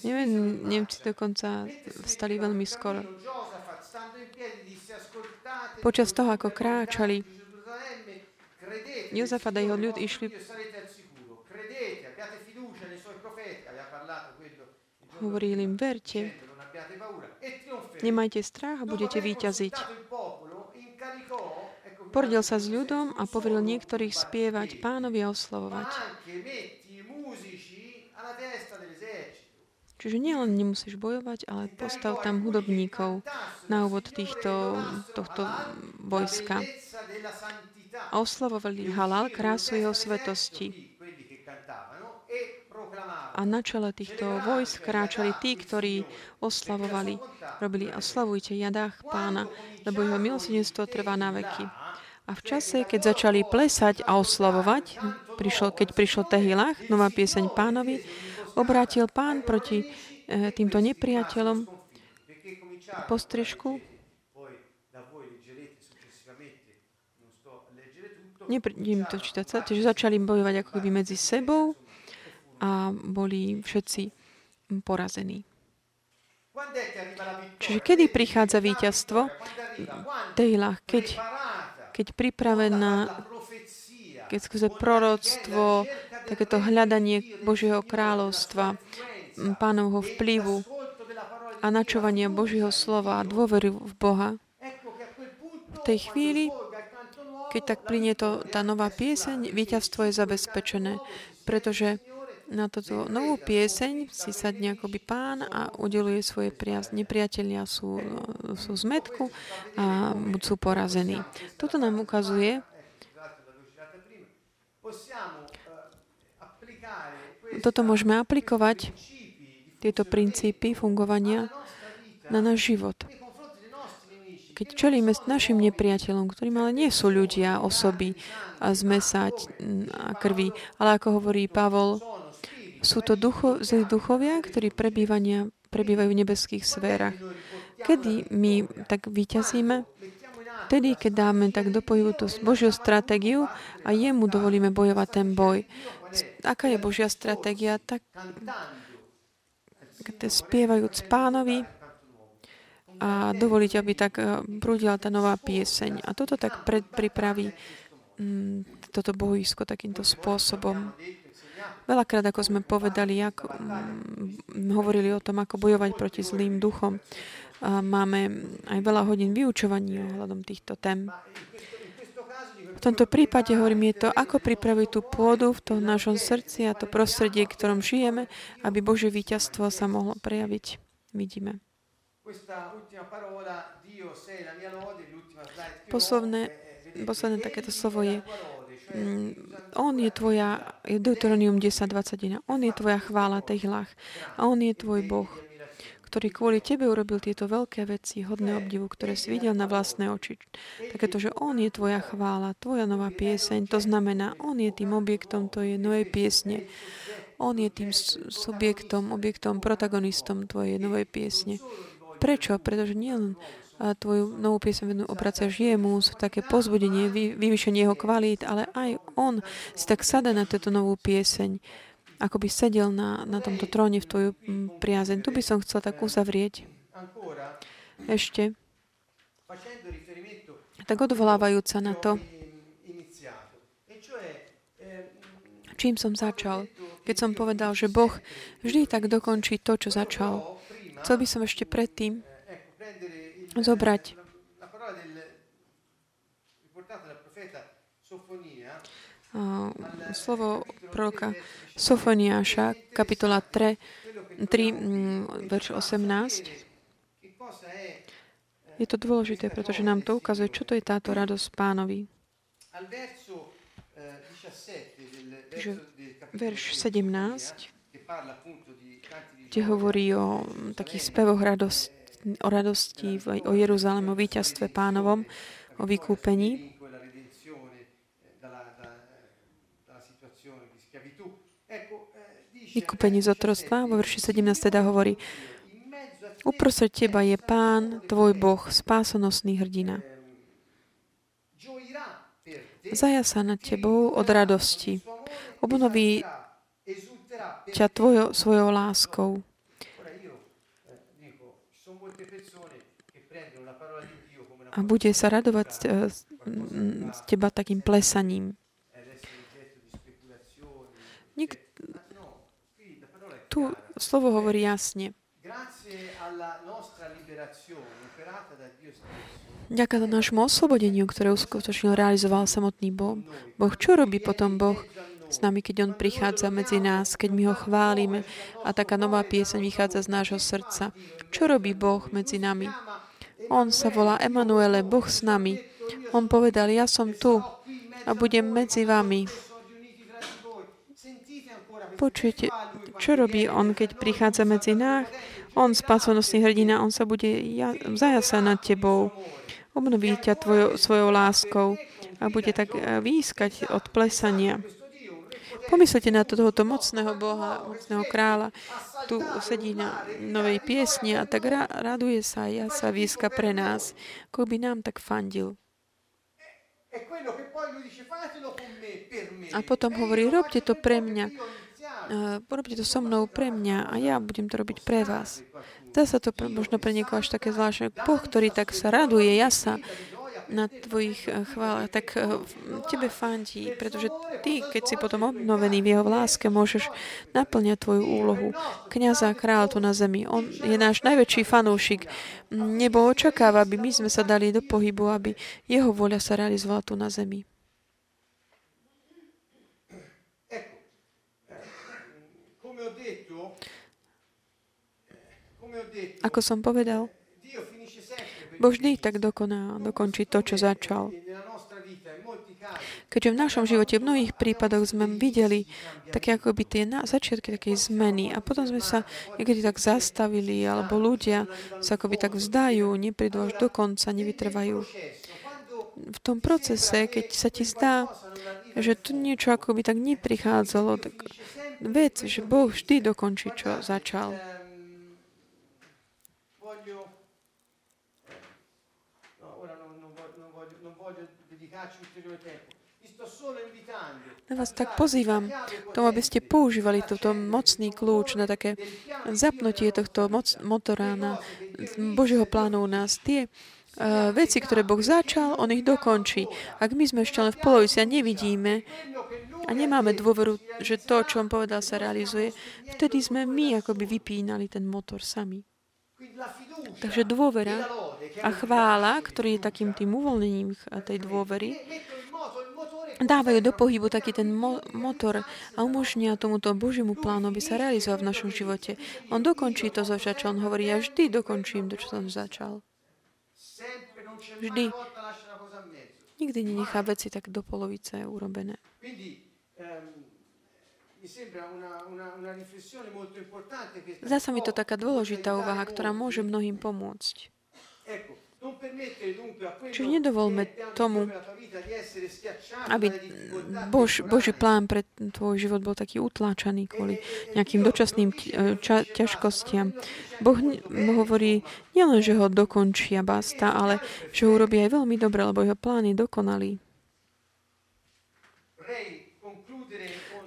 Neviem, Nemci dokonca vstali veľmi skoro. Počas toho, ako kráčali, Jozafat a jeho ľud išli hovorili im, verte, Nemajte strach a budete výťaziť. Poradil sa s ľudom a poveril niektorých spievať pánovi a oslovovať. Čiže nielen nemusíš bojovať, ale postav tam hudobníkov na úvod týchto, tohto vojska. A oslavovali halal krásu jeho svetosti a na čele týchto vojsk kráčali tí, ktorí oslavovali. Robili oslavujte jadách pána, lebo jeho milosedenstvo trvá na veky. A v čase, keď začali plesať a oslavovať, prišlo, keď prišlo Tehilach, nová pieseň pánovi, obrátil pán proti e, týmto nepriateľom postrižku. Neprídem to čítať, čiže začali bojovať ako keby medzi sebou a boli všetci porazení. Čiže kedy prichádza víťazstvo? Tejla, keď, keď pripravená, keď skrze proroctvo, takéto hľadanie Božieho kráľovstva, pánovho vplyvu a načovania Božieho slova a dôvery v Boha, v tej chvíli, keď tak plinie to, tá nová pieseň, víťazstvo je zabezpečené, pretože na túto novú pieseň si sadne akoby pán a udeluje svoje priaz. Nepriatelia sú, sú zmetku a sú porazení. Toto nám ukazuje, toto môžeme aplikovať, tieto princípy fungovania na náš život. Keď čelíme našim nepriateľom, ktorým ale nie sú ľudia, osoby a z mesa a krvi, ale ako hovorí Pavol, sú to ducho, zlí duchovia, ktorí prebývajú v nebeských sférach. Kedy my tak vyťazíme? Vtedy, keď dáme tak do pohybu tú Božiu stratégiu a jemu dovolíme bojovať ten boj. Aká je Božia stratégia? Tak spievajúc pánovi a dovoliť, aby tak eh, prúdila tá nová pieseň. A toto tak pred, pripraví mm, toto bojisko takýmto spôsobom. Veľakrát, ako sme povedali, ako, mm, hovorili o tom, ako bojovať proti zlým duchom. Máme aj veľa hodín vyučovaní ohľadom týchto tém. V tomto prípade hovorím, je to, ako pripraviť tú pôdu v tom našom srdci a to prostredie, v ktorom žijeme, aby Bože víťazstvo sa mohlo prejaviť. Vidíme. Posledné, posledné takéto slovo je Mm, on je tvoja, Deuteronium 10.21, on je tvoja chvála, Tehlach. A on je tvoj Boh, ktorý kvôli tebe urobil tieto veľké veci, hodné obdivu, ktoré si videl na vlastné oči. Takéto, že on je tvoja chvála, tvoja nová pieseň, to znamená, on je tým objektom tvojej novej piesne. On je tým subjektom, objektom, protagonistom tvojej novej piesne. Prečo? Pretože nielen tvoju novú piesň obracaš jemu, sú také pozbudenie, vy, vyvyšenie jeho kvalít, ale aj on si tak sada na túto novú pieseň, ako by sedel na, na tomto tróne v tvoju priazeň. Tu by som chcel tak uzavrieť ešte tak odvolávajúca na to, čím som začal. Keď som povedal, že Boh vždy tak dokončí to, čo začal. Chcel by som ešte predtým zobrať slovo proroka Sofoniáša, kapitola 3, 3 verš 18. Je to dôležité, pretože nám to ukazuje, čo to je táto radosť pánovi. Že verš 17, kde hovorí o takých spevoch radosti, o radosti, o Jeruzalém, o víťazstve pánovom, o vykúpení. Vykúpení z otrostva. Vo verši 17 teda hovorí Uprostred teba je pán, tvoj Boh, spásonosný hrdina. Zaja sa nad tebou od radosti. Obnoví ťa tvojo, svojou láskou. a bude sa radovať z, z teba takým plesaním. Nik- tu slovo hovorí jasne. Ďaká nášmu oslobodeniu, ktoré uskutočnil, realizoval samotný Boh. Boh, čo robí potom Boh s nami, keď On prichádza medzi nás, keď my ho chválime a taká nová pieseň vychádza z nášho srdca? Čo robí Boh medzi nami? On sa volá Emanuele, Boh s nami. On povedal, ja som tu a budem medzi vami. Počujete, čo robí on, keď prichádza medzi nás? On, spasonosný hrdina, on sa bude ja, zajasa nad tebou. Obnoví ťa tvojo, svojou láskou a bude tak eh, výskať od plesania. Pomyslite na to, tohoto mocného Boha, mocného kráľa. Tu sedí na novej piesni a tak ra- raduje sa a sa výska pre nás, ako by nám tak fandil. A potom hovorí, robte to pre mňa. Uh, robte to so mnou pre mňa a ja budem to robiť pre vás. Dá sa to možno pre niekoho až také zvláštne. Boh, ktorý tak sa raduje, ja sa na tvojich eh, chválach, tak eh, tebe fandí, pretože ty, keď si potom obnovený v jeho láske, môžeš naplňať tvoju úlohu kniaza a kráľa tu na zemi. On je náš najväčší fanúšik. Nebo očakáva, aby my sme sa dali do pohybu, aby jeho voľa sa realizovala tu na zemi. Ako som povedal, Boh vždy tak dokoná, dokončí to, čo začal. Keďže v našom živote v mnohých prípadoch sme videli také by tie na, začiatky takej zmeny a potom sme sa niekedy tak zastavili, alebo ľudia sa akoby tak vzdajú, neprídu až do konca, nevytrvajú. V tom procese, keď sa ti zdá, že tu niečo akoby tak neprichádzalo, tak vec, že Boh vždy dokončí, čo začal. Ja vás tak pozývam tomu, aby ste používali toto mocný kľúč na také zapnutie tohto moc, motora na Božieho plánu u nás. Tie uh, veci, ktoré Boh začal, On ich dokončí. Ak my sme ešte len v polovici a nevidíme a nemáme dôveru, že to, čo On povedal, sa realizuje, vtedy sme my akoby vypínali ten motor sami. Takže dôvera a chvála, ktorý je takým tým uvoľnením tej dôvery, dávajú do pohybu taký ten mo- motor a umožnia tomuto Božiemu plánu, aby sa realizoval v našom živote. On dokončí to, čo on hovorí. Ja vždy dokončím to, čo som začal. Vždy. Nikdy nenechá veci tak do polovice urobené. Zdá sa mi to taká dôležitá úvaha, ktorá môže mnohým pomôcť. Čiže nedovolme tomu, aby Bož, Boží plán pre tvoj život bol taký utláčaný kvôli nejakým dočasným ča, ťažkostiam. Boh hovorí nielen, že ho dokončí a basta, ale že ho urobí aj veľmi dobre, lebo jeho plán je dokonalý.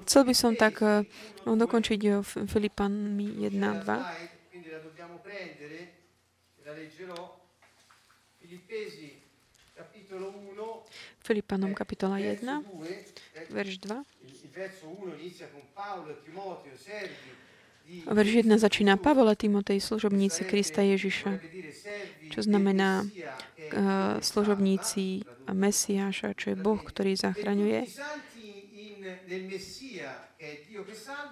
Chcel by som tak uh, dokončiť uh, Filipanmi 1, 2. Filipanom kapitola 1, verš 2. Verš 1 začína Pavol a Timotej, služobníci Krista Ježiša, čo znamená uh, služobníci Mesiáša, čo je Boh, ktorý zachraňuje.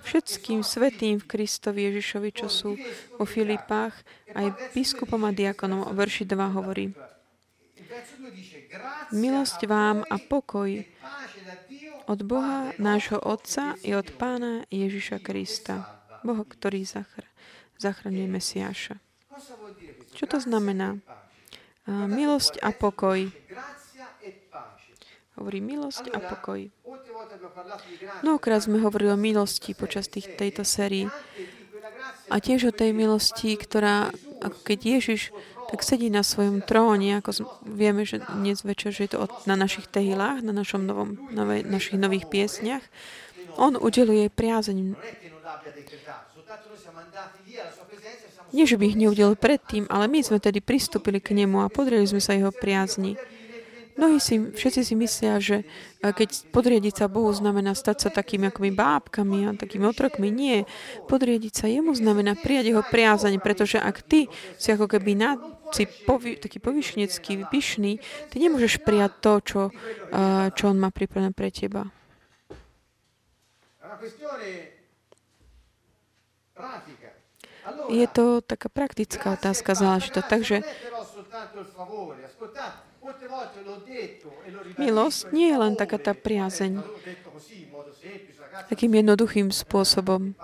Všetkým svetým v Kristovi Ježišovi, čo sú vo Filipách, aj biskupom a diakonom, o verši 2 hovorí. Milosť vám a pokoj od Boha, nášho Otca i od Pána Ježiša Krista, Boha, ktorý zachr- zachraňuje Mesiáša. Čo to znamená? Milosť a pokoj. Hovorí milosť a pokoj. Mnohokrát sme hovorili o milosti počas tých, tejto sérii. A tiež o tej milosti, ktorá, ako keď Ježiš tak sedí na svojom tróne, ako vieme, že dnes večer, že je to na našich tehilách, na našom novom, nové, našich nových piesniach. On udeluje priazeň. Nie, že by ich neudelil predtým, ale my sme tedy pristúpili k nemu a podreli sme sa jeho priazni. Mnohí si, všetci si myslia, že e, keď podriediť sa Bohu znamená stať sa takými akoby bábkami a takými otrokmi. Nie. Podriediť sa jemu znamená prijať jeho priazaň, pretože ak ty si ako keby na, si povi, taký povyšnecký, pyšný, ty nemôžeš prijať to, čo, uh, čo on má pripravené pre teba. Je to taká praktická otázka záležitosť. Takže Milosť nie je len taká tá priazeň. Takým jednoduchým spôsobom.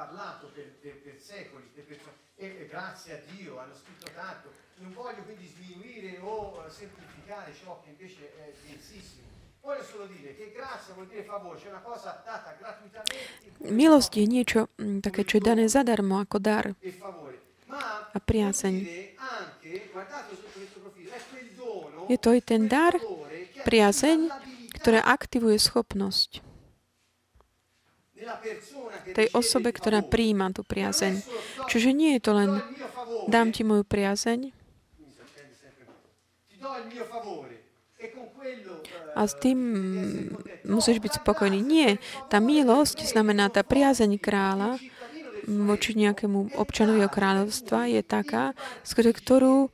Milosť je niečo mm, také, čo je dané zadarmo ako dar a priazeň. Je to i ten dar, priazeň, ktorá aktivuje schopnosť tej osobe, ktorá príjma tú priazeň. Čiže nie je to len dám ti moju priazeň a s tým musíš byť spokojný. Nie. Tá milosť znamená tá priazeň kráľa voči nejakému občanovi kráľovstva je taká, skrze ktorú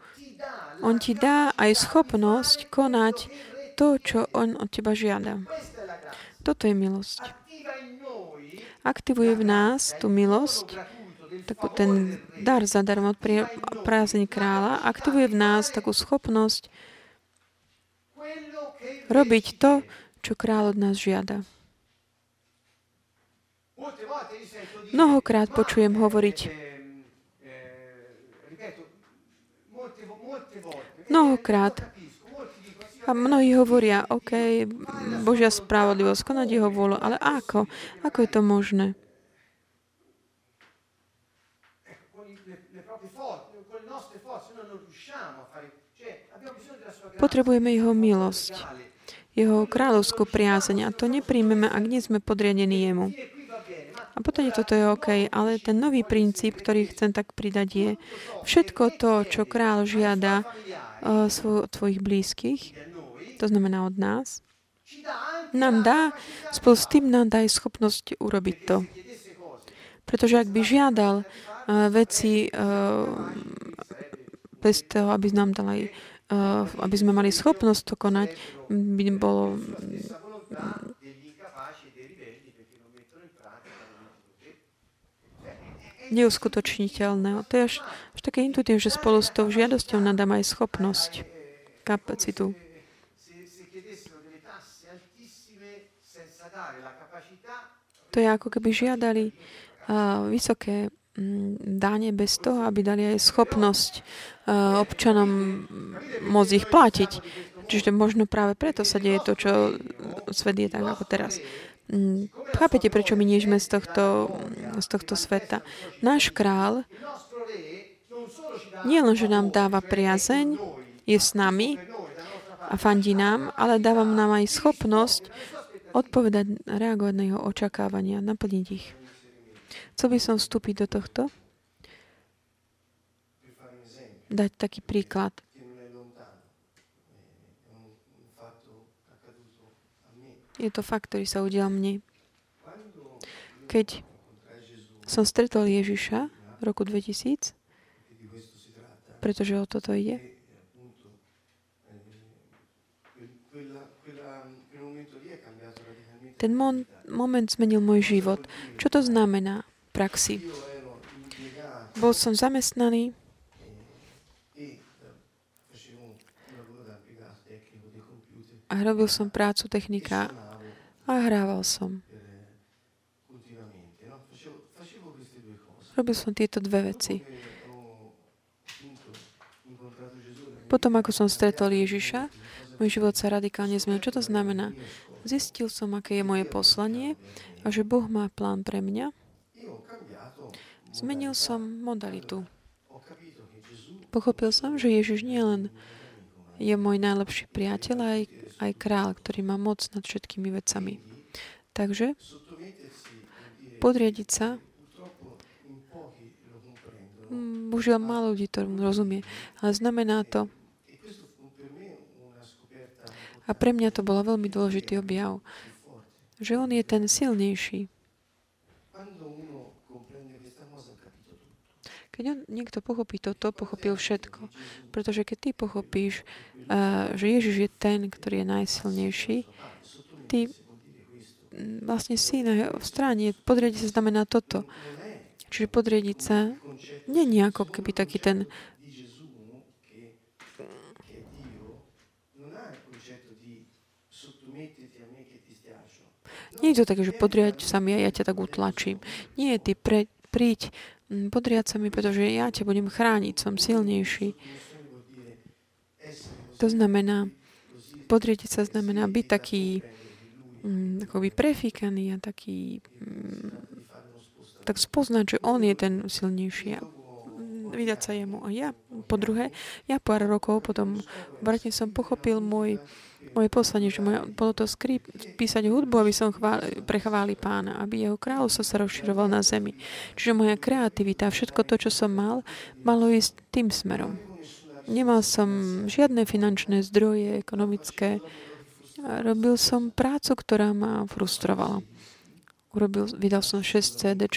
on ti dá aj schopnosť konať to, čo On od teba žiada. Toto je milosť. Aktivuje v nás tú milosť, takú ten dar zadarmo od prázdne kráľa, aktivuje v nás takú schopnosť robiť to, čo kráľ od nás žiada. Mnohokrát počujem hovoriť, Mnohokrát. A mnohí hovoria, OK, Božia spravodlivosť, konať jeho vôľu, ale ako? Ako je to možné? Potrebujeme jeho milosť, jeho kráľovskú priazeň a to nepríjmeme, ak nie sme podriadení jemu. A potom je toto je OK, ale ten nový princíp, ktorý chcem tak pridať je, všetko to, čo král žiada uh, svoj, tvojich blízkych, to znamená od nás, nám dá, spolu s tým nám dá aj schopnosť urobiť to. Pretože ak by žiadal veci bez toho, aby nám dal aj, aby sme mali schopnosť to konať, by bolo neuskutočniteľné. To je až, až také intuitívne, že spolu s tou žiadosťou nadám aj schopnosť, kapacitu. To je ako keby žiadali uh, vysoké um, dáne bez toho, aby dali aj schopnosť uh, občanom môcť ich platiť. Čiže možno práve preto sa deje to, čo svet je tak ako teraz. Um, chápete, prečo my nie sme z tohto, z tohto sveta? Náš král nie len, že nám dáva priazeň, je s nami a fandí nám, ale dáva nám aj schopnosť odpovedať, reagovať na jeho očakávania, naplniť ich. Chcel by som vstúpiť do tohto? Dať taký príklad. Je to fakt, ktorý sa udial mne. Keď som stretol Ježiša v roku 2000, pretože o toto ide. Ten mon- moment zmenil môj život. Čo to znamená v praxi? Bol som zamestnaný a robil som prácu technika a hrával som. Robil som tieto dve veci. Potom, ako som stretol Ježiša, môj život sa radikálne zmenil. Čo to znamená? Zistil som, aké je moje poslanie a že Boh má plán pre mňa. Zmenil som modalitu. Pochopil som, že Ježiš nie len je môj najlepší priateľ, aj, aj král, ktorý má moc nad všetkými vecami. Takže podriadiť sa Bohužiaľ, málo ľudí to rozumie, ale znamená to a pre mňa to bolo veľmi dôležitý objav, že on je ten silnejší. Keď on, niekto pochopí toto, pochopil všetko. Pretože keď ty pochopíš, uh, že Ježiš je ten, ktorý je najsilnejší, ty vlastne si na jeho strane. Podriadiť sa znamená toto. Čiže podriadiť sa nie ako keby taký ten Nie je to také, že podriať sa mi a ja ťa tak utlačím. Nie, ty pre, príď, podriať sa mi, pretože ja ťa budem chrániť, som silnejší. To znamená, podrieť sa znamená byť taký mm, akoby prefíkaný a taký mm, tak spoznať, že on je ten silnejší a vydať sa jemu. A ja, po druhé, ja pár rokov potom vratne som pochopil môj moje poslanie, že moje, bolo to skrip, písať hudbu, aby som chváli, prechváli pána, aby jeho kráľovstvo sa rozširoval na zemi. Čiže moja kreativita, všetko to, čo som mal, malo ísť tým smerom. Nemal som žiadne finančné zdroje ekonomické. Robil som prácu, ktorá ma frustrovala. Urobil, vydal som 6 CD,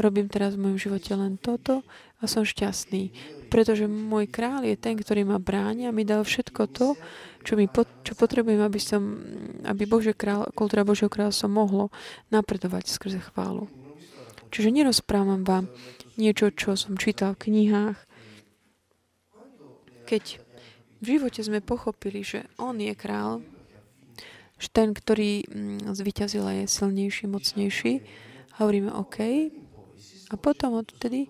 robím teraz v mojom živote len toto a som šťastný, pretože môj král je ten, ktorý ma bráni a mi dal všetko to, čo, mi pot, čo potrebujem, aby, som, aby Bože král, kultúra Božieho kráľovstva mohlo napredovať skrze chválu. Čiže nerozprávam vám niečo, čo som čítal v knihách. Keď v živote sme pochopili, že On je král, že ten, ktorý mm, zvyťazil je silnejší, mocnejší, hovoríme OK. A potom odtedy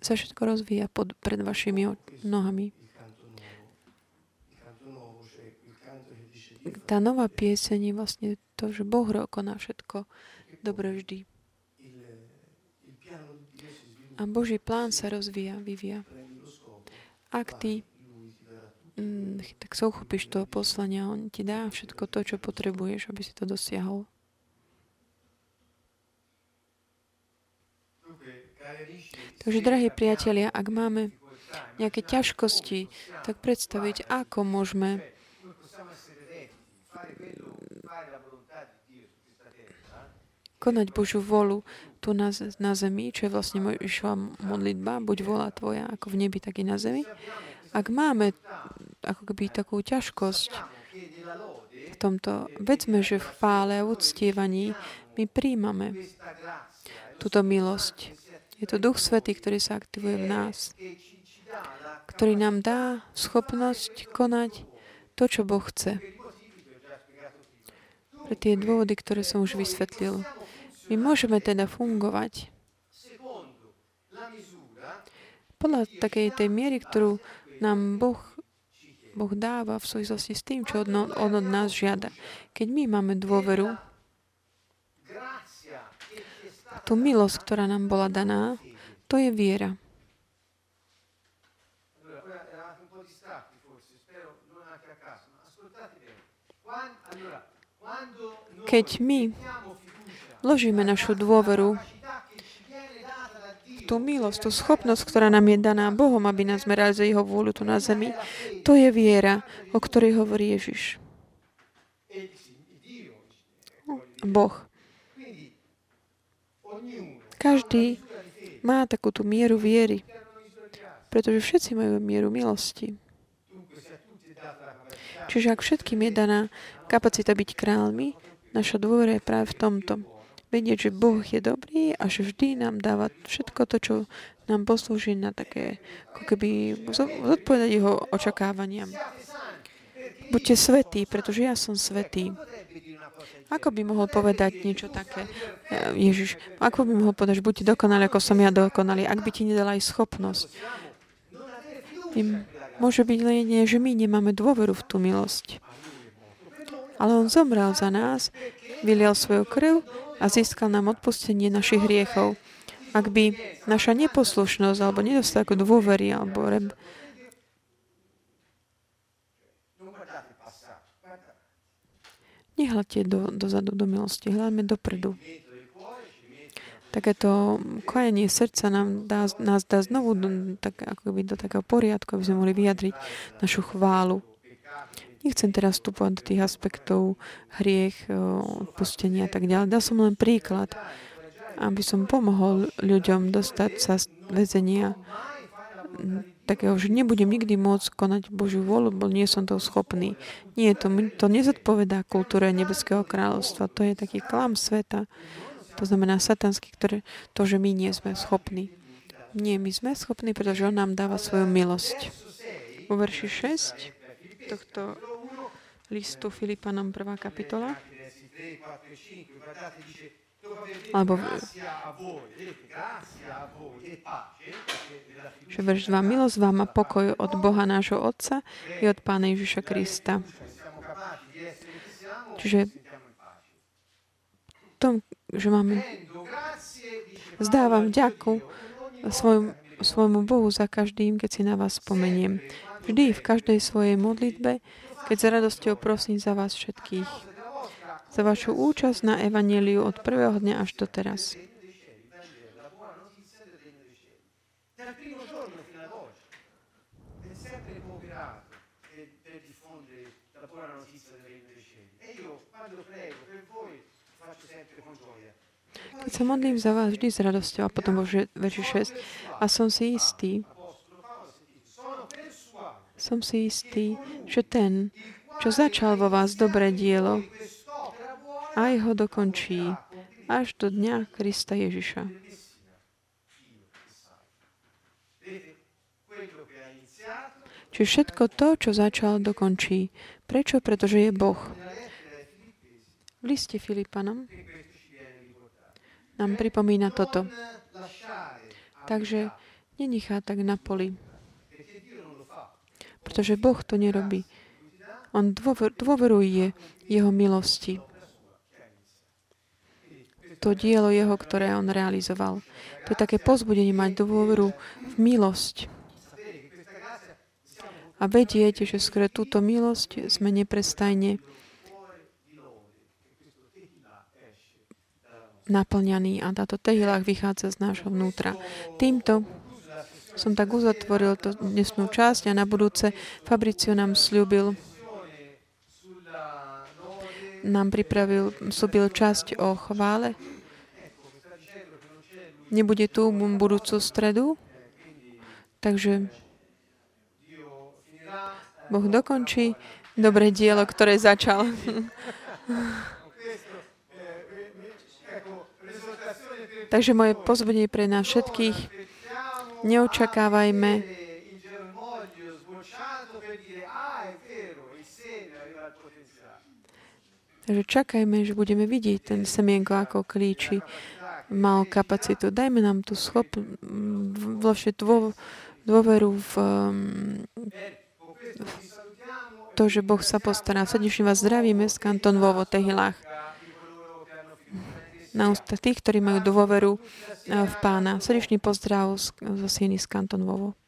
sa všetko rozvíja pod, pred vašimi nohami. tá nová pieseň je vlastne to, že Boh koná všetko dobre vždy. A Boží plán sa rozvíja, vyvíja. Ak ty mm, tak sa uchopíš toho poslania, on ti dá všetko to, čo potrebuješ, aby si to dosiahol. Takže, drahí priatelia, ak máme nejaké ťažkosti, tak predstaviť, ako môžeme konať Božiu volu tu na, na zemi, čo je vlastne Mojžišova modlitba, buď vola tvoja ako v nebi, tak i na zemi. Ak máme ako keby takú ťažkosť v tomto, vedzme, že v chvále a uctievaní my príjmame túto milosť. Je to Duch Svetý, ktorý sa aktivuje v nás, ktorý nám dá schopnosť konať to, čo Boh chce. Pre tie dôvody, ktoré som už vysvetlil. My môžeme teda fungovať podľa takej tej miery, ktorú nám Boh, boh dáva v súvislosti s tým, čo on, on od nás žiada. Keď my máme dôveru, tú milosť, ktorá nám bola daná, to je viera. Keď my vložíme našu dôveru tú milosť, tú schopnosť, ktorá nám je daná Bohom, aby nás merali za Jeho vôľu tu na zemi, to je viera, o ktorej hovorí Ježiš. Boh. Každý má takú tú mieru viery, pretože všetci majú mieru milosti. Čiže ak všetkým je daná kapacita byť kráľmi, naša dôvera je práve v tomto. Vedieť, že Boh je dobrý a že vždy nám dáva všetko to, čo nám poslúži na také, ako keby zodpovedať jeho očakávaniam. Buďte svetí, pretože ja som svetý. Ako by mohol povedať niečo také, Ježiš, ako by mohol povedať, že buďte dokonali, ako som ja dokonalý, ak by ti nedala aj schopnosť. Môže byť len jedine, že my nemáme dôveru v tú milosť. Ale on zomrel za nás, vylial svoju krv a získal nám odpustenie našich hriechov. Ak by naša neposlušnosť alebo nedostatok dôvery alebo reb, Nehľadte do, dozadu do milosti, hľadme dopredu. Takéto kojenie srdca nám dá, nás dá znovu do, tak, ako by do takého poriadku, aby sme mohli vyjadriť našu chválu. Nechcem teraz vstupovať do tých aspektov hriech, odpustenia a tak ďalej. Dal som len príklad, aby som pomohol ľuďom dostať sa z väzenia takého, že nebudem nikdy môcť konať Božiu vôľu, bo nie som to schopný. Nie, to, to nezodpovedá kultúre Nebeského kráľovstva. To je taký klam sveta. To znamená satanský, ktoré, to, že my nie sme schopní. Nie, my sme schopní, pretože On nám dáva svoju milosť. U verši 6 tohto listu Filipanom 1. kapitola alebo že verš 2. Milosť vám a pokoj od Boha nášho Otca i od Pána Ježiša Krista. Čiže tom, že máme zdávam vďaku svojmu, svojmu Bohu za každým, keď si na vás spomeniem. Vždy, v každej svojej modlitbe, keď s radosťou prosím za vás všetkých za vašu účasť na Evangeliu od prvého dňa až do teraz. Keď sa modlím za vás vždy s radosťou a potom vo verši 6 a som si istý, som si istý, že ten, čo začal vo vás dobré dielo, aj ho dokončí až do dňa Krista Ježiša. Čiže všetko to, čo začal, dokončí. Prečo? Pretože je Boh. V liste Filipanom nám pripomína toto. Takže nenechá tak na poli. Pretože Boh to nerobí. On dôver, dôveruje jeho milosti to dielo jeho, ktoré on realizoval. To je také pozbudenie mať dôveru v milosť. A vedieť, že skôr túto milosť sme neprestajne naplňaní a táto tehilách vychádza z nášho vnútra. Týmto som tak uzatvoril to dnesnú časť a na budúce Fabricio nám slúbil, nám pripravil, slúbil časť o chvále nebude tu budúcu stredu. Takže Boh dokončí dobré dielo, ktoré začal. Takže moje pozvodenie pre nás všetkých, neočakávajme Takže čakajme, že budeme vidieť ten semienko ako klíči mal kapacitu. Dajme nám tú schop, vlastne dô, dôveru v, to, že Boh sa postará. Srdečne vás zdravíme z Kanton Vovo Tehilách. Na ústa tých, ktorí majú dôveru eh, v pána. Srdečný pozdrav zo Sieny z Kanton Vovo.